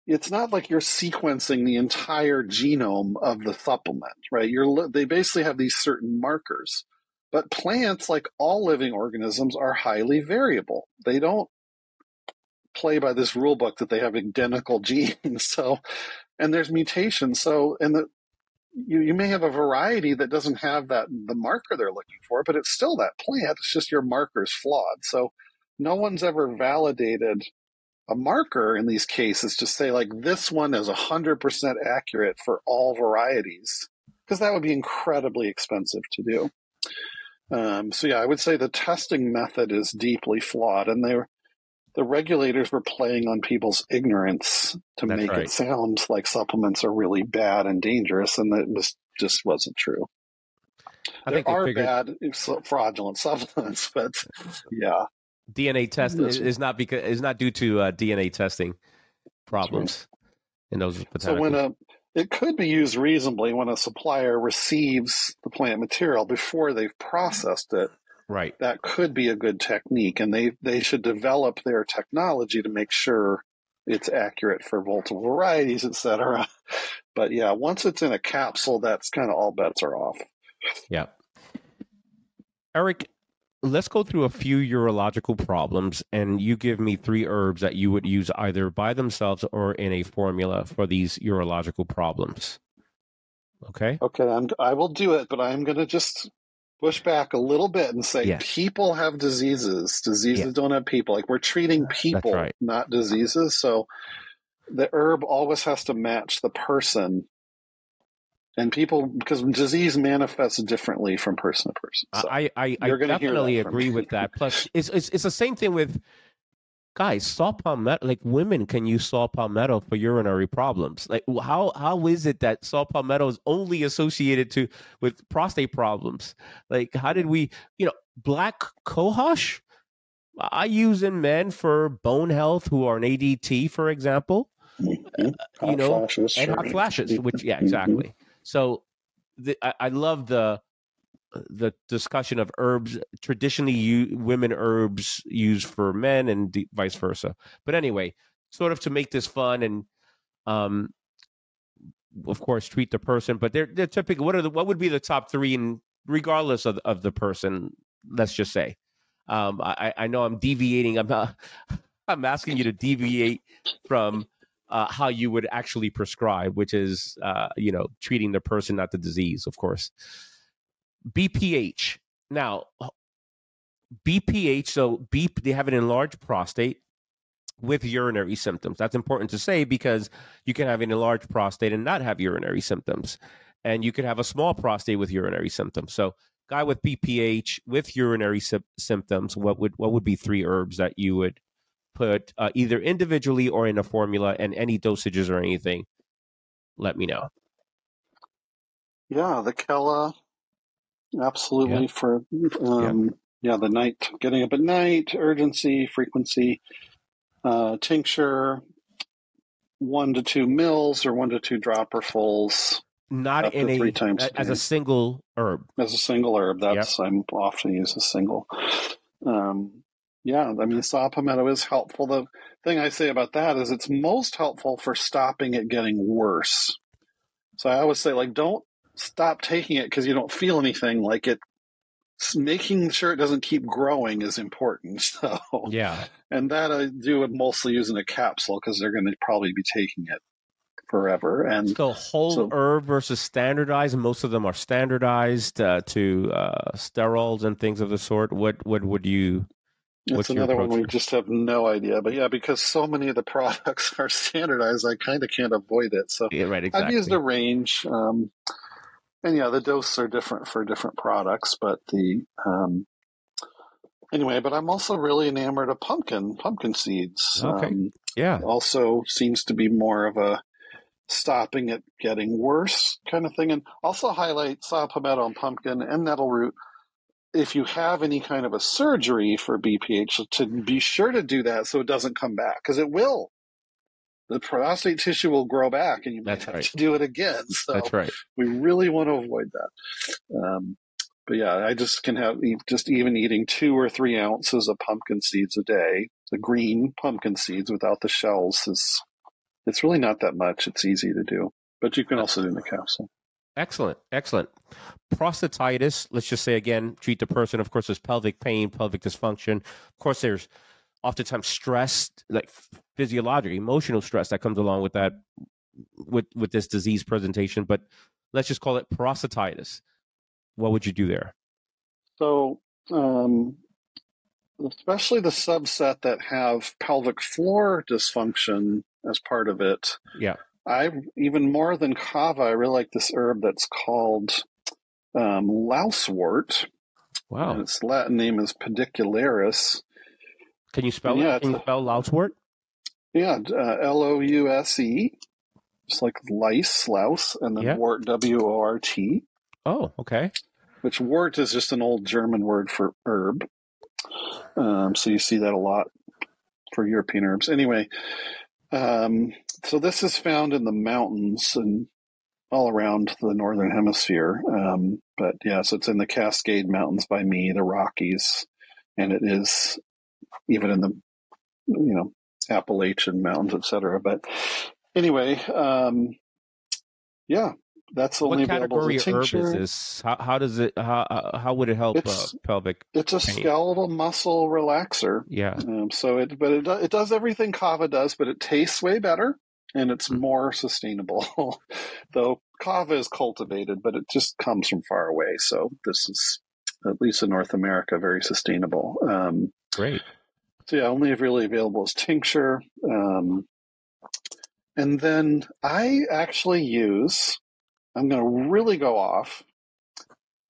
it's not like you're sequencing the entire genome of the supplement, right? You're they basically have these certain markers, but plants, like all living organisms, are highly variable. They don't play by this rule book that they have identical genes. So, and there's mutations. So, and the you, you may have a variety that doesn't have that the marker they're looking for, but it's still that plant. It's just your marker's flawed. So, no one's ever validated a marker in these cases to say like this one is 100% accurate for all varieties because that would be incredibly expensive to do. Um, so yeah, I would say the testing method is deeply flawed, and they were, the regulators were playing on people's ignorance to That's make right. it sound like supplements are really bad and dangerous, and that was just wasn't true. i there think they are figured bad fraudulent supplements, but yeah, dna test is is not because is not due to uh, dna testing problems in those botanicals. So when a it could be used reasonably when a supplier receives the plant material before they've processed it. right That could be a good technique, and they they should develop their technology to make sure it's accurate for multiple varieties, etc. But yeah, once it's in a capsule, that's kind of all bets are off. Yeah. Eric, let's go through a few urological problems and you give me three herbs that you would use either by themselves or in a formula for these urological problems. Okay? Okay, I'm, I will do it, but I'm going to just push back a little bit and say Yes. people have diseases. Diseases Yeah. don't have people. Like we're treating people, right. not diseases. So the herb always has to match the person. And people, because disease manifests differently from person to person. So, I, I, I you're gonna hear definitely agree with that. Plus, it's, it's, it's the same thing with guys, saw palmetto, like women can use saw palmetto for urinary problems. Like how, how is it that saw palmetto is only associated to with prostate problems? Like how did we, you know, black cohosh? I use in men for bone health who are an ADT, for example, Mhm. Hot you know, flashes, and sure. hot flashes, which yeah, Mhm. exactly. So the, I, I love the the discussion of herbs traditionally women herbs used for men and vice versa. But anyway, sort of to make this fun and um of course treat the person, but they're they're typical what are the what would be the top 3 and regardless of of the person, let's just say. Um I I know I'm deviating I'm not, I'm asking you to deviate from uh, how you would actually prescribe, which is, uh, you know, treating the person, not the disease, of course. BPH. Now, BPH, so B, they have an enlarged prostate with urinary symptoms. That's important to say because you can have an enlarged prostate and not have urinary symptoms. And you could have a small prostate with urinary symptoms. So, guy with BPH with urinary sy- symptoms, what would what would be three herbs that you would put uh, either individually or in a formula and any dosages or anything, let me know. Yeah, the Khella, absolutely for um, yeah. the night, getting up at night, urgency, frequency, uh, tincture, one to two mils or one to two dropperfuls Not in a three times as a single herb. as a single herb. That's yep. I'm often use a single. Um, yeah, I mean saw palmetto is helpful. The thing I say about that is it's most helpful for stopping it getting worse. So I always say like don't stop taking it because you don't feel anything. Like it making sure it doesn't keep growing is important. So yeah, and that I do mostly using a capsule because they're going to probably be taking it forever. And so whole so, herb versus standardized. Most of them are standardized uh, to uh, sterols and things of the sort. What what would you? It's another one we just have no idea. But yeah, because so many of the products are standardized, I kind of can't avoid it. So yeah, right, exactly. I've used a range. Um, and yeah, the doses are different for different products, but the um, anyway. But I'm also really enamored of pumpkin pumpkin seeds. Okay, um, yeah. Also seems to be more of a stopping it getting worse kind of thing, and also highlight saw palmetto and pumpkin and nettle root. If you have any kind of a surgery for BPH, to be sure to do that so it doesn't come back because it will the prostate tissue will grow back and you might have to do it again. So That's right. We really want to avoid that. Um, but yeah, I just can have just even eating two or three ounces of pumpkin seeds a day, the green pumpkin seeds without the shells is, it's really not that much. It's easy to do, but you can also do in the capsule. Excellent. Excellent. Prostatitis, let's just say again, treat the person. Of course, there's pelvic pain, pelvic dysfunction. Of course, there's oftentimes stress, like physiologic, emotional stress that comes along with that, with with this disease presentation. But let's just call it prostatitis. What would you do there? So, um, especially the subset that have pelvic floor dysfunction as part of it. Yeah. I even more than kava, I really like this herb that's called um, lousewort. Wow. And its Latin name is pedicularis. Can you spell yeah, it? Can you spell lousewort? Yeah, uh, L O U S E, It's like lice, louse, and then yeah. wort, W O R T. Oh, okay. Which wort is just an old German word for herb. Um, so you see that a lot for European herbs. Anyway, um, so this is found in the mountains and all around the northern hemisphere. Um, but yeah, so it's in the Cascade Mountains by me, the Rockies, and it is even in the you know Appalachian mountains, etc. But anyway, um, yeah, that's only what category of herb is this? How, how does it? How how would it help uh, pelvic? It's a pain? skeletal muscle relaxer. Yeah. Um, so it, but it it does everything kava does, but it tastes way better and it's mm-hmm. more sustainable. Though kava is cultivated, but it just comes from far away. So this is at least in North America very sustainable. Um, Great. So yeah, only really available is tincture. Um, and then I actually use, I'm going to really go off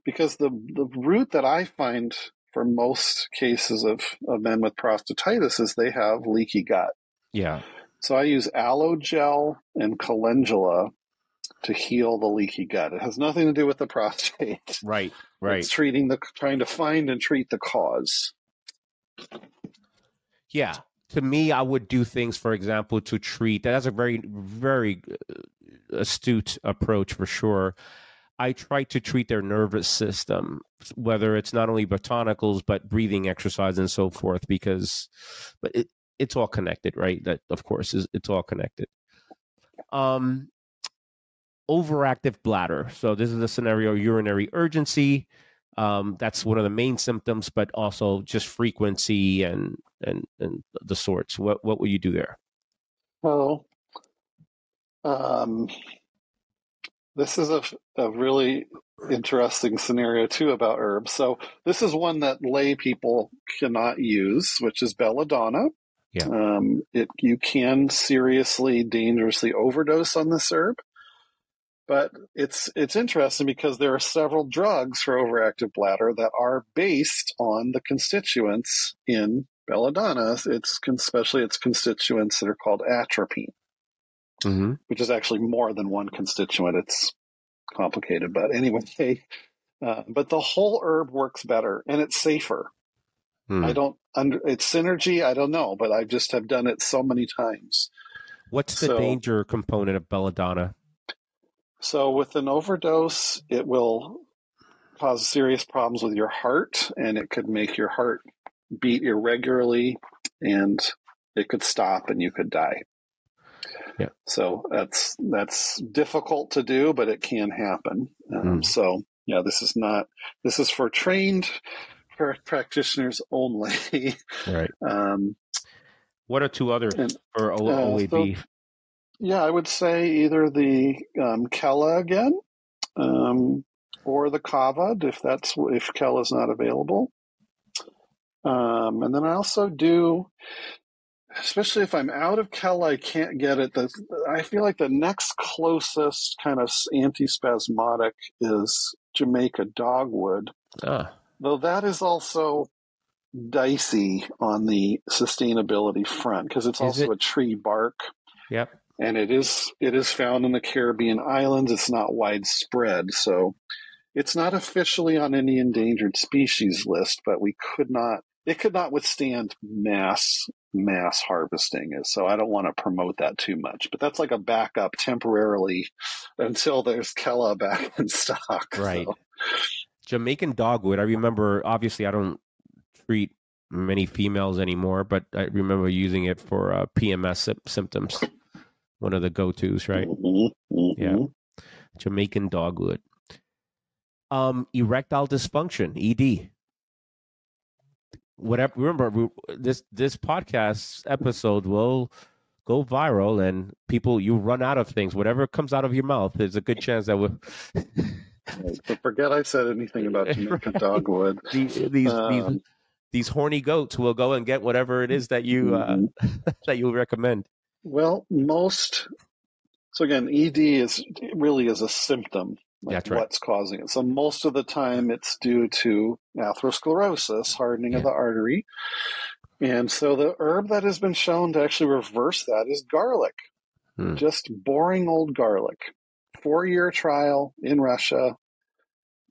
because the, the root that I find for most cases of, of men with prostatitis is they have leaky gut. Yeah. So I use aloe gel and calendula to heal the leaky gut. It has nothing to do with the prostate. Right, right. It's treating the trying to find and treat the cause. Yeah. To me, I would do things, for example, to treat. That's a very, very uh, astute approach for sure. I try to treat their nervous system, whether it's not only botanicals but breathing exercise and so forth, because, but it, it's all connected, right? That of course is it's all connected. Um, overactive bladder. So this is a scenario urinary urgency. Um, that's one of the main symptoms, but also just frequency and and and the sorts. What what will you do there? Well, um, this is a, a really interesting scenario too about herbs. So this is one that lay people cannot use, which is belladonna. Yeah. Um, it you can seriously, dangerously overdose on this herb. But it's it's interesting because there are several drugs for overactive bladder that are based on the constituents in belladonna. It's especially its constituents that are called atropine, mm-hmm. which is actually more than one constituent. It's complicated, but anyway. Uh, but the whole herb works better and it's safer. Mm. I don't under its synergy. I don't know, but I just have done it so many times. What's the So- danger component of belladonna? So, with an overdose, it will cause serious problems with your heart, and it could make your heart beat irregularly, and it could stop, and you could die. Yeah. So that's that's difficult to do, but it can happen. Um, Mm. So yeah, this is not. This is for trained pra- practitioners only. Right. um, What are two other And, for O- uh, OAB? Yeah, I would say either the um, Khella again, um, or the Kava if that's if Khella's not available. Um, and then I also do, especially if I'm out of Khella, I can't get it. The, I feel like the next closest kind of antispasmodic is Jamaica dogwood, ah, though that is also dicey on the sustainability front because it's Is also it? a tree bark yep. and it is it is found in the Caribbean islands. It's not widespread, so it's not officially on any endangered species list. But we could not it could not withstand mass mass harvesting. So I don't want to promote that too much. But that's like a backup temporarily until there's Khella back in stock. Right. So, Jamaican dogwood. I remember. Obviously, I don't treat many females anymore, but I remember using it for uh, PMS sy- symptoms. One of the go-tos, right? mhm, mhm. Yeah. Jamaican dogwood. Um, erectile dysfunction, ED. Whatever. Remember, we, this this podcast episode will go viral, and people you run out of things. Whatever comes out of your mouth, there's a good chance that will. Right. But forget I said anything about Jamaica dogwood. these these, these Um, these horny goats will go and get whatever it is that you uh, mhm. that you recommend. Well, most. So again, ED is really is a symptom. Like That's right. What's causing it? So most of the time, it's due to atherosclerosis, hardening of the artery, and so the herb that has been shown to actually reverse that is garlic. Hmm. Just boring old garlic. Four-year trial in Russia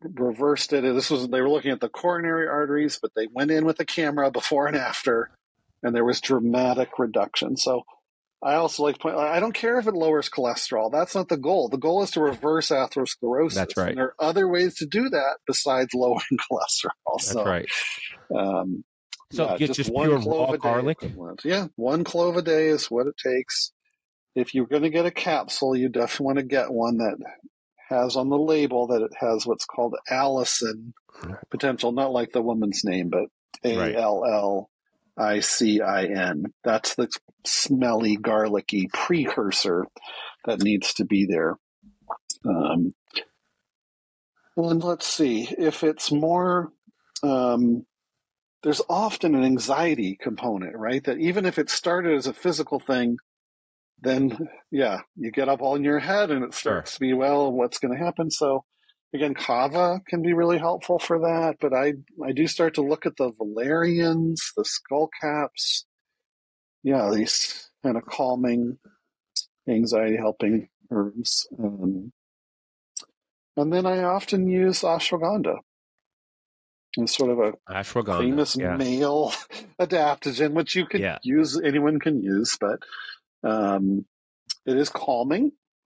reversed it. This was they were looking at the coronary arteries, but they went in with a camera before and after, and there was dramatic reduction. So I also like point. I don't care if it lowers cholesterol. That's not the goal. The goal is to reverse atherosclerosis. That's right. And there are other ways to do that besides lowering cholesterol. That's so, right. um, So yeah, get just, pure clove raw a day garlic. equivalent. Yeah, one clove a day is what it takes. If you're going to get a capsule, you definitely want to get one that has on the label that it has what's called allicin potential, not like the woman's name, but A. L L I C I N. That's the smelly, garlicky precursor that needs to be there. Um, and let's see if it's more. Um, there's often an anxiety component, right? That even if it started as a physical thing, then yeah, you get up all in your head and it Sure. starts to be, well, what's going to happen? So again, kava can be really helpful for that. But I, I do start to look at the valerians, the skull caps. Yeah, these kind of calming, anxiety helping herbs. Um, and then I often use ashwagandha. It's sort of a Ashwagandha. famous yeah. male adaptogen, which you could Yeah. use, anyone can use, but um, it is calming.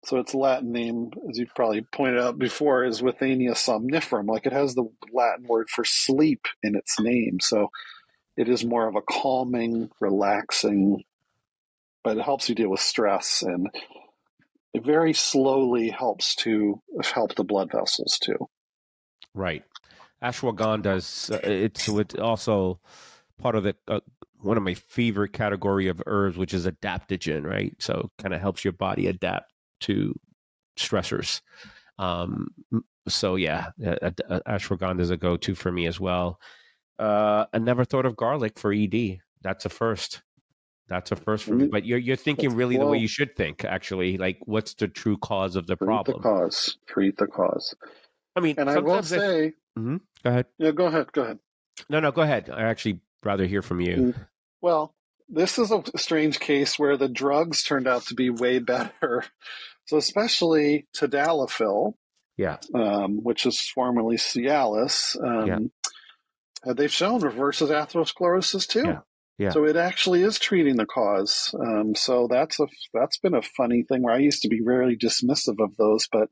So its Latin name, as you've probably pointed out before, is Withania somniferum. Like it has the Latin word for sleep in its name. So it is more of a calming, relaxing, but it helps you deal with stress and it very slowly helps to help the blood vessels too. Right. Ashwagandha is uh, it's also part of the uh, one of my favorite category of herbs, which is adaptogen. Right. So kind of helps your body adapt to stressors. Um, so yeah, ashwagandha is a go-to for me as well. Uh, I never thought of garlic for ED. That's a first. That's a first for me. Mhm. But you're you're thinking That's- really the way you should think. Actually, like what's the true cause of the Treat problem? the cause. Treat the cause. I mean, And I will say, Mhm. Go ahead. yeah, go ahead, go ahead. No, no, go ahead. I actually rather hear from you. Mm. Well, this is a strange case where the drugs turned out to be way better. So, especially tadalafil, Yeah. um, which is formerly Cialis, um, Yeah. uh, they've shown reverses atherosclerosis too. Yeah. Yeah. So it actually is treating the cause. Um, so that's a that's been a funny thing where I used to be very dismissive of those, but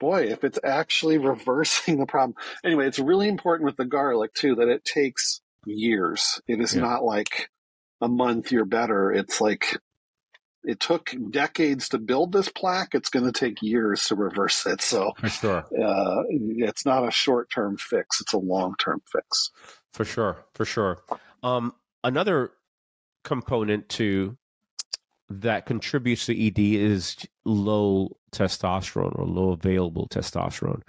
boy, if it's actually reversing the problem. Anyway, it's really important with the garlic too that it takes years. It is Yeah. not like a month you're better. It's like it took decades to build this plaque. It's going to take years to reverse it. So For sure. uh, it's not a short term fix. It's a long term fix. For sure. For sure. Um, another component to that contributes to ED is low testosterone or low available testosterone.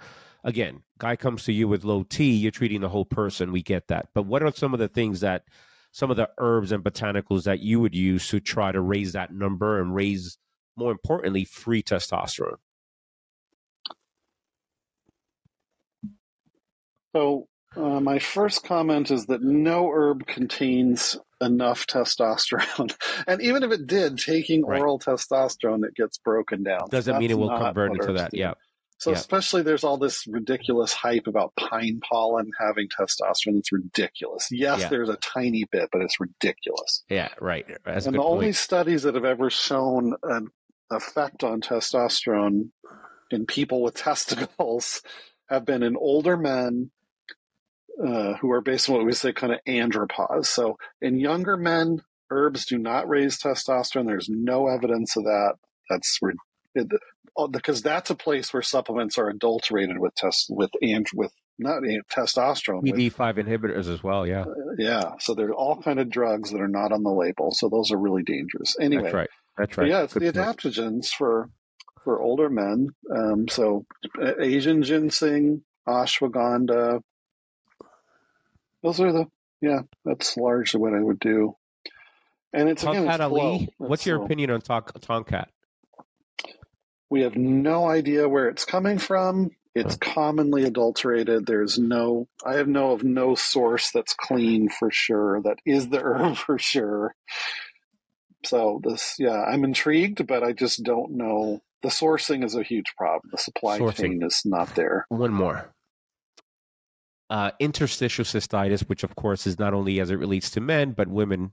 Again, guy comes to you with low T, you're treating the whole person. We get that. But what are some of the things that some of the herbs and botanicals that you would use to try to raise that number and raise, more importantly, free testosterone? So, uh, my first comment is that no herb contains enough testosterone. and even if it did, taking Right. oral testosterone, it gets broken down. Doesn't mean it will convert into that. do. Yeah. So, yeah. especially there's all this ridiculous hype about pine pollen having testosterone. It's ridiculous. Yes, Yeah. there's a tiny bit, but it's ridiculous. Yeah. Right. That's and the only studies that have ever shown an effect on testosterone in people with testicles have been in older men uh, who are based on what we say kind of andropause. So in younger men, herbs do not raise testosterone. There's no evidence of that. That's rid- it, oh, because that's a place where supplements are adulterated with test with and with not testosterone. with- PD5 inhibitors as well. Yeah. yeah, so there are all kind of drugs that are not on the label. So those are really dangerous. Anyway, That's right. That's right. yeah, it's Good the point. adaptogens for for older men. Um, so uh, Asian ginseng, ashwagandha. Those are the yeah. That's largely what I would do. And it's again, Tongkat it's. Ali, what's your slow. opinion on Tonk- Tongkat? We have no idea where it's coming from. It's commonly adulterated. There's no, I have no of no source that's clean for sure. That is the herb for sure. So this, yeah, I'm intrigued, but I just don't know. The sourcing is a huge problem. The supply Sourcing. chain is not there. One more. Uh, interstitial cystitis, which of course is not only as it relates to men, but women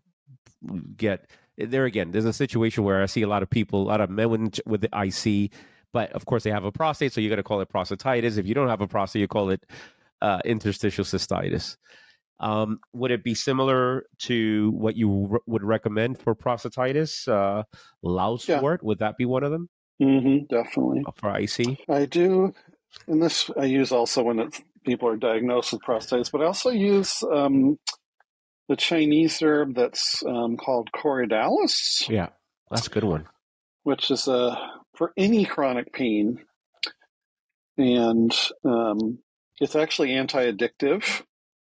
get there again. There's a situation where I see a lot of people, a lot of men with, with the IC, but of course they have a prostate, so you got to call it prostatitis. If you don't have a prostate, you call it uh, interstitial cystitis. Um, would it be similar to what you r- would recommend for prostatitis? Uh, louse Yeah. would that be one of them Mm-hmm, definitely. for IC? I do, and this I use also when it's, people are diagnosed with prostatitis, but I also use um, the Chinese herb that's um, called Corydalis. Yeah, that's a good one. which is uh, for any chronic pain. And um, it's actually anti addictive.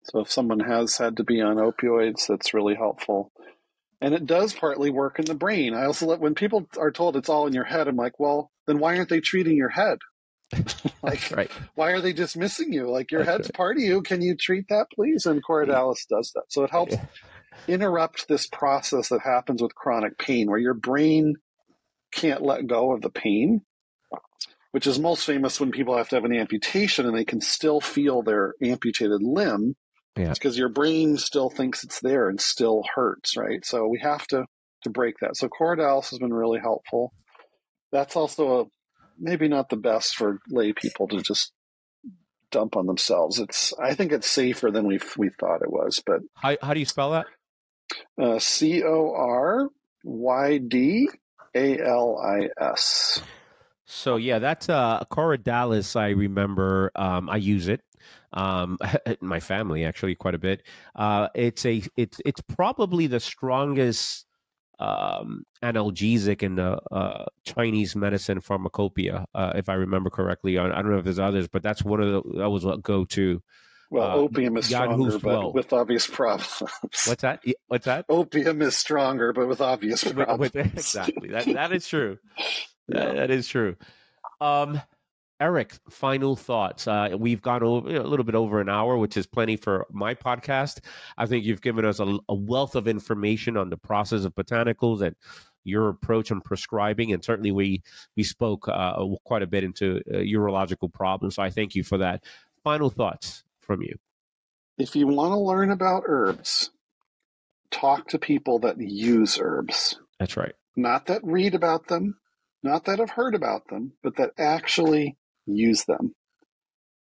So if someone has had to be on opioids, that's really helpful. And it does partly work in the brain. I also let when people are told it's all in your head, I'm like, well, then why aren't they treating your head? like, Right. why are they dismissing you? Like your That's head's part of you. Can you treat that, please? And Corydalis does that. So it helps interrupt this process that happens with chronic pain where your brain can't let go of the pain, which is most famous when people have to have an amputation and they can still feel their amputated limb. Yeah. Because your brain still thinks it's there and still hurts, right? So we have to to break that. So Corydalis has been really helpful. That's also a maybe not the best for lay people to just dump on themselves. It's I think it's safer than we we thought it was, but How, how do you spell that? uh, C O R Y D A L I S. So yeah, that's uh Corydalis. I remember. Um, I use it. Um, my family actually quite a bit. Uh, it's a it's it's probably the strongest um analgesic in the uh Chinese medicine pharmacopoeia, uh, if I remember correctly. I I don't know if there's others, but that's one of the that was a go to. Well, Uh, opium is Jan stronger, but with obvious problems. What's that? What's that? opium is stronger, but with obvious problems. with- exactly. That that is true. That- that is true. Um, Eric, final thoughts. Uh, we've gone over a little bit over an hour, which is plenty for my podcast. I think you've given us a, a wealth of information on the process of botanicals and your approach on prescribing, and certainly we we spoke uh, quite a bit into uh, urological problems. So I thank you for that. Final thoughts from you. If you want to learn about herbs, talk to people that use herbs. That's right. Not that read about them, not that have heard about them, but that actually use them.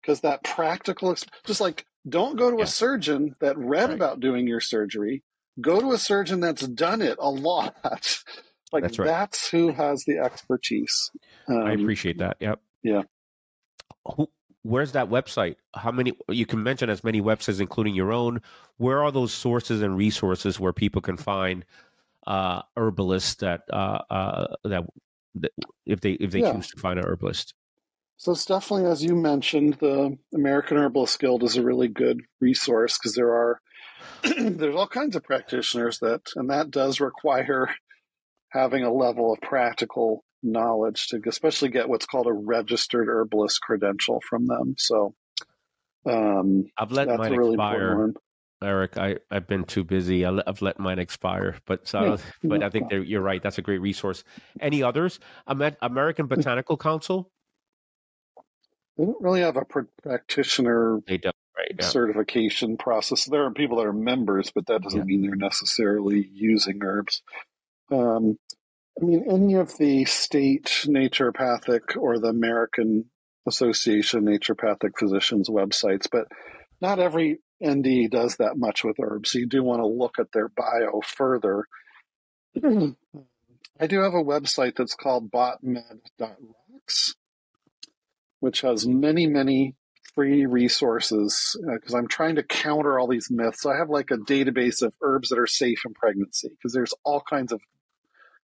Because that practical, just like don't go to Yeah. a surgeon that read Right. about doing your surgery. Go to a surgeon that's done it a lot. like That's right. that's who has the expertise. Um, I appreciate that. Yep. yeah. Who, where's that website? How many? You can mention as many websites, including your own. Where are those sources and resources where people can find uh, herbalists that uh, uh, that, that if they if they Yeah. choose to find an herbalist? So it's definitely, as you mentioned, the American Herbalist Guild is a really good resource because there are there's all kinds of practitioners that, and that does require having a level of practical knowledge to especially get what's called a registered herbalist credential from them. So um, I've let that's mine a really expire. important one. Eric, I, I've been too busy. I've let mine expire, but so, Yeah, but I think you're right. That's a great resource. Any others? Amer- American Botanical Council. They don't really have a practitioner They don't. Right. Yeah. certification process. There are people that are members, but that doesn't Yeah. mean they're necessarily using herbs. Um, I mean, any of the state naturopathic or the American Association Naturopathic Physicians websites, but not every ND does that much with herbs. So you do want to look at their bio further. I do have a website that's called botmed.rocks, which has many, many free resources because I'm trying to counter all these myths. So I have like a database of herbs that are safe in pregnancy because there's all kinds of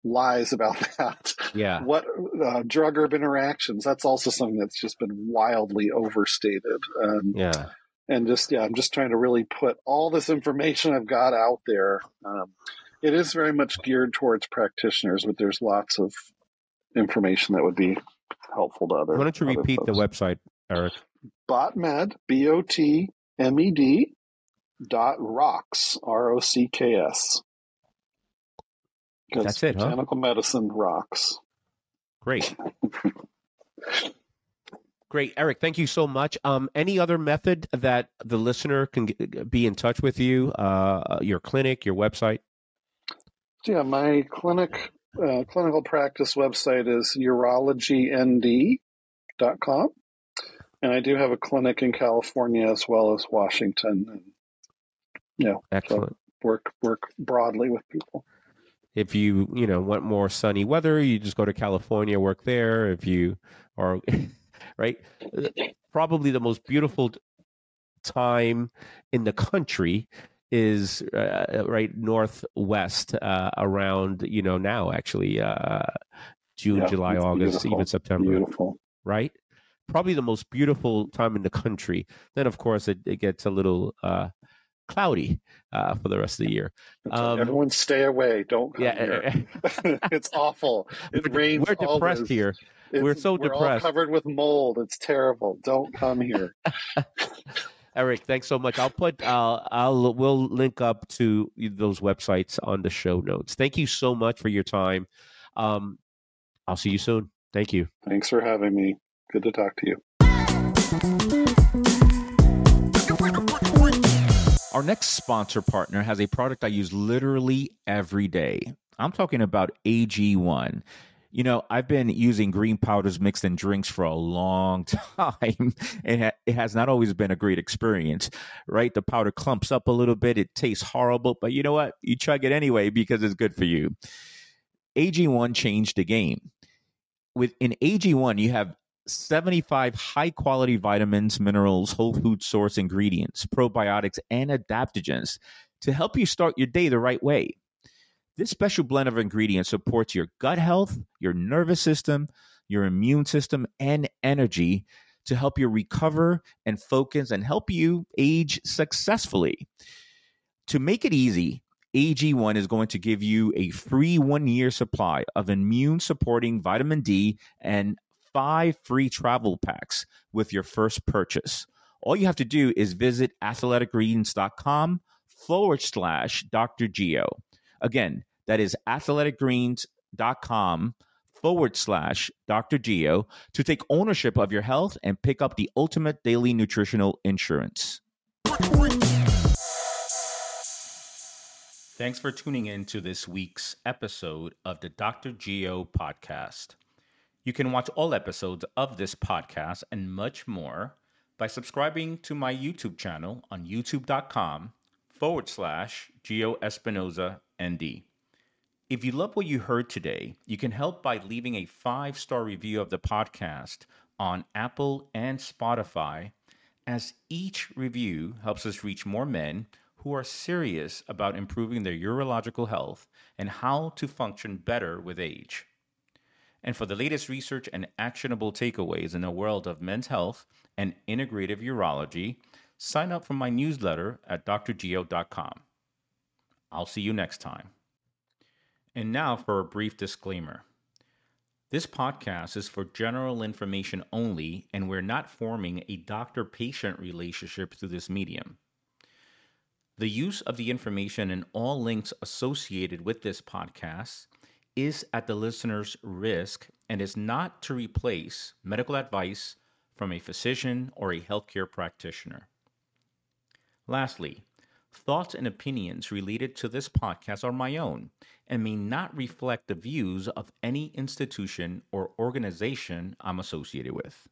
lies about that. Yeah. What uh, drug herb interactions? That's also something that's just been wildly overstated. Um, Yeah. and just yeah, I'm just trying to really put all this information I've got out there. Um, it is very much geared towards practitioners, but there's lots of information that would be helpful to others. Why don't you other repeat the website, Eric? Botmed, B O T M E D dot rocks, R O C K S. 'Cause That's it, huh? Botanical medicine rocks. Great. Great, Eric. Thank you so much. Um, any other method that the listener can g- be in touch with you? Uh, your clinic, your website. Yeah, my clinic uh, clinical practice website is urologynd.com. And I do have a clinic in California as well as Washington and Excellent. work work broadly with people. If you you know want more sunny weather, you just go to California, work there. If you are right, probably the most beautiful time in the country is uh, right northwest uh, around you know now actually uh, June, Yeah, July, August, beautiful. even September. Beautiful. right? Probably the most beautiful time in the country. Then, of course, it, it gets a little uh, cloudy uh, for the rest of the year. Um, Everyone stay away. Don't come Yeah, here. it's awful. It we're, rains we're depressed always. here. It's- We're so We're all depressed. covered with mold. It's terrible. Don't come here. Eric, thanks so much. I'll put, uh, I'll, we'll link up to those websites on the show notes. Thank you so much for your time. Um, I'll see you soon. Thank you. Thanks for having me. Good to talk to you. Our next sponsor partner has a product I use literally every day. I'm talking about AG1. You know, I've been using green powders mixed in drinks for a long time, ha- it has not always been a great experience, right? The powder clumps up a little bit, it tastes horrible, but you know what? You chug it anyway because it's good for you. AG1 changed the game. With in AG1, you have 75 high quality vitamins, minerals, whole food source ingredients, probiotics, and adaptogens to help you start your day the right way. This special blend of ingredients supports your gut health, your nervous system, your immune system, and energy to help you recover and focus and help you age successfully. To make it easy, AG1 is going to give you a free one year supply of immune supporting vitamin D and five free travel packs with your first purchase. All you have to do is visit athleticgreens.com forward slash Dr. Geo. Again, that is athleticgreens.com forward slash Dr. Geo to take ownership of your health and pick up the ultimate daily nutritional insurance. Thanks for tuning in to this week's episode of the Dr. Geo podcast. You can watch all episodes of this podcast and much more by subscribing to my YouTube channel on youtube.com forward slash Geo Espinosa ND. If you love what you heard today, you can help by leaving a five star review of the podcast on Apple and Spotify, as each review helps us reach more men who are serious about improving their urological health and how to function better with age. And for the latest research and actionable takeaways in the world of men's health and integrative urology, sign up for my newsletter at drgeo.com. I'll see you next time. And now for a brief disclaimer. This podcast is for general information only, and we're not forming a doctor patient relationship through this medium. The use of the information and all links associated with this podcast is at the listener's risk and is not to replace medical advice from a physician or a healthcare practitioner. Lastly, Thoughts and opinions related to this podcast are my own and may not reflect the views of any institution or organization I'm associated with.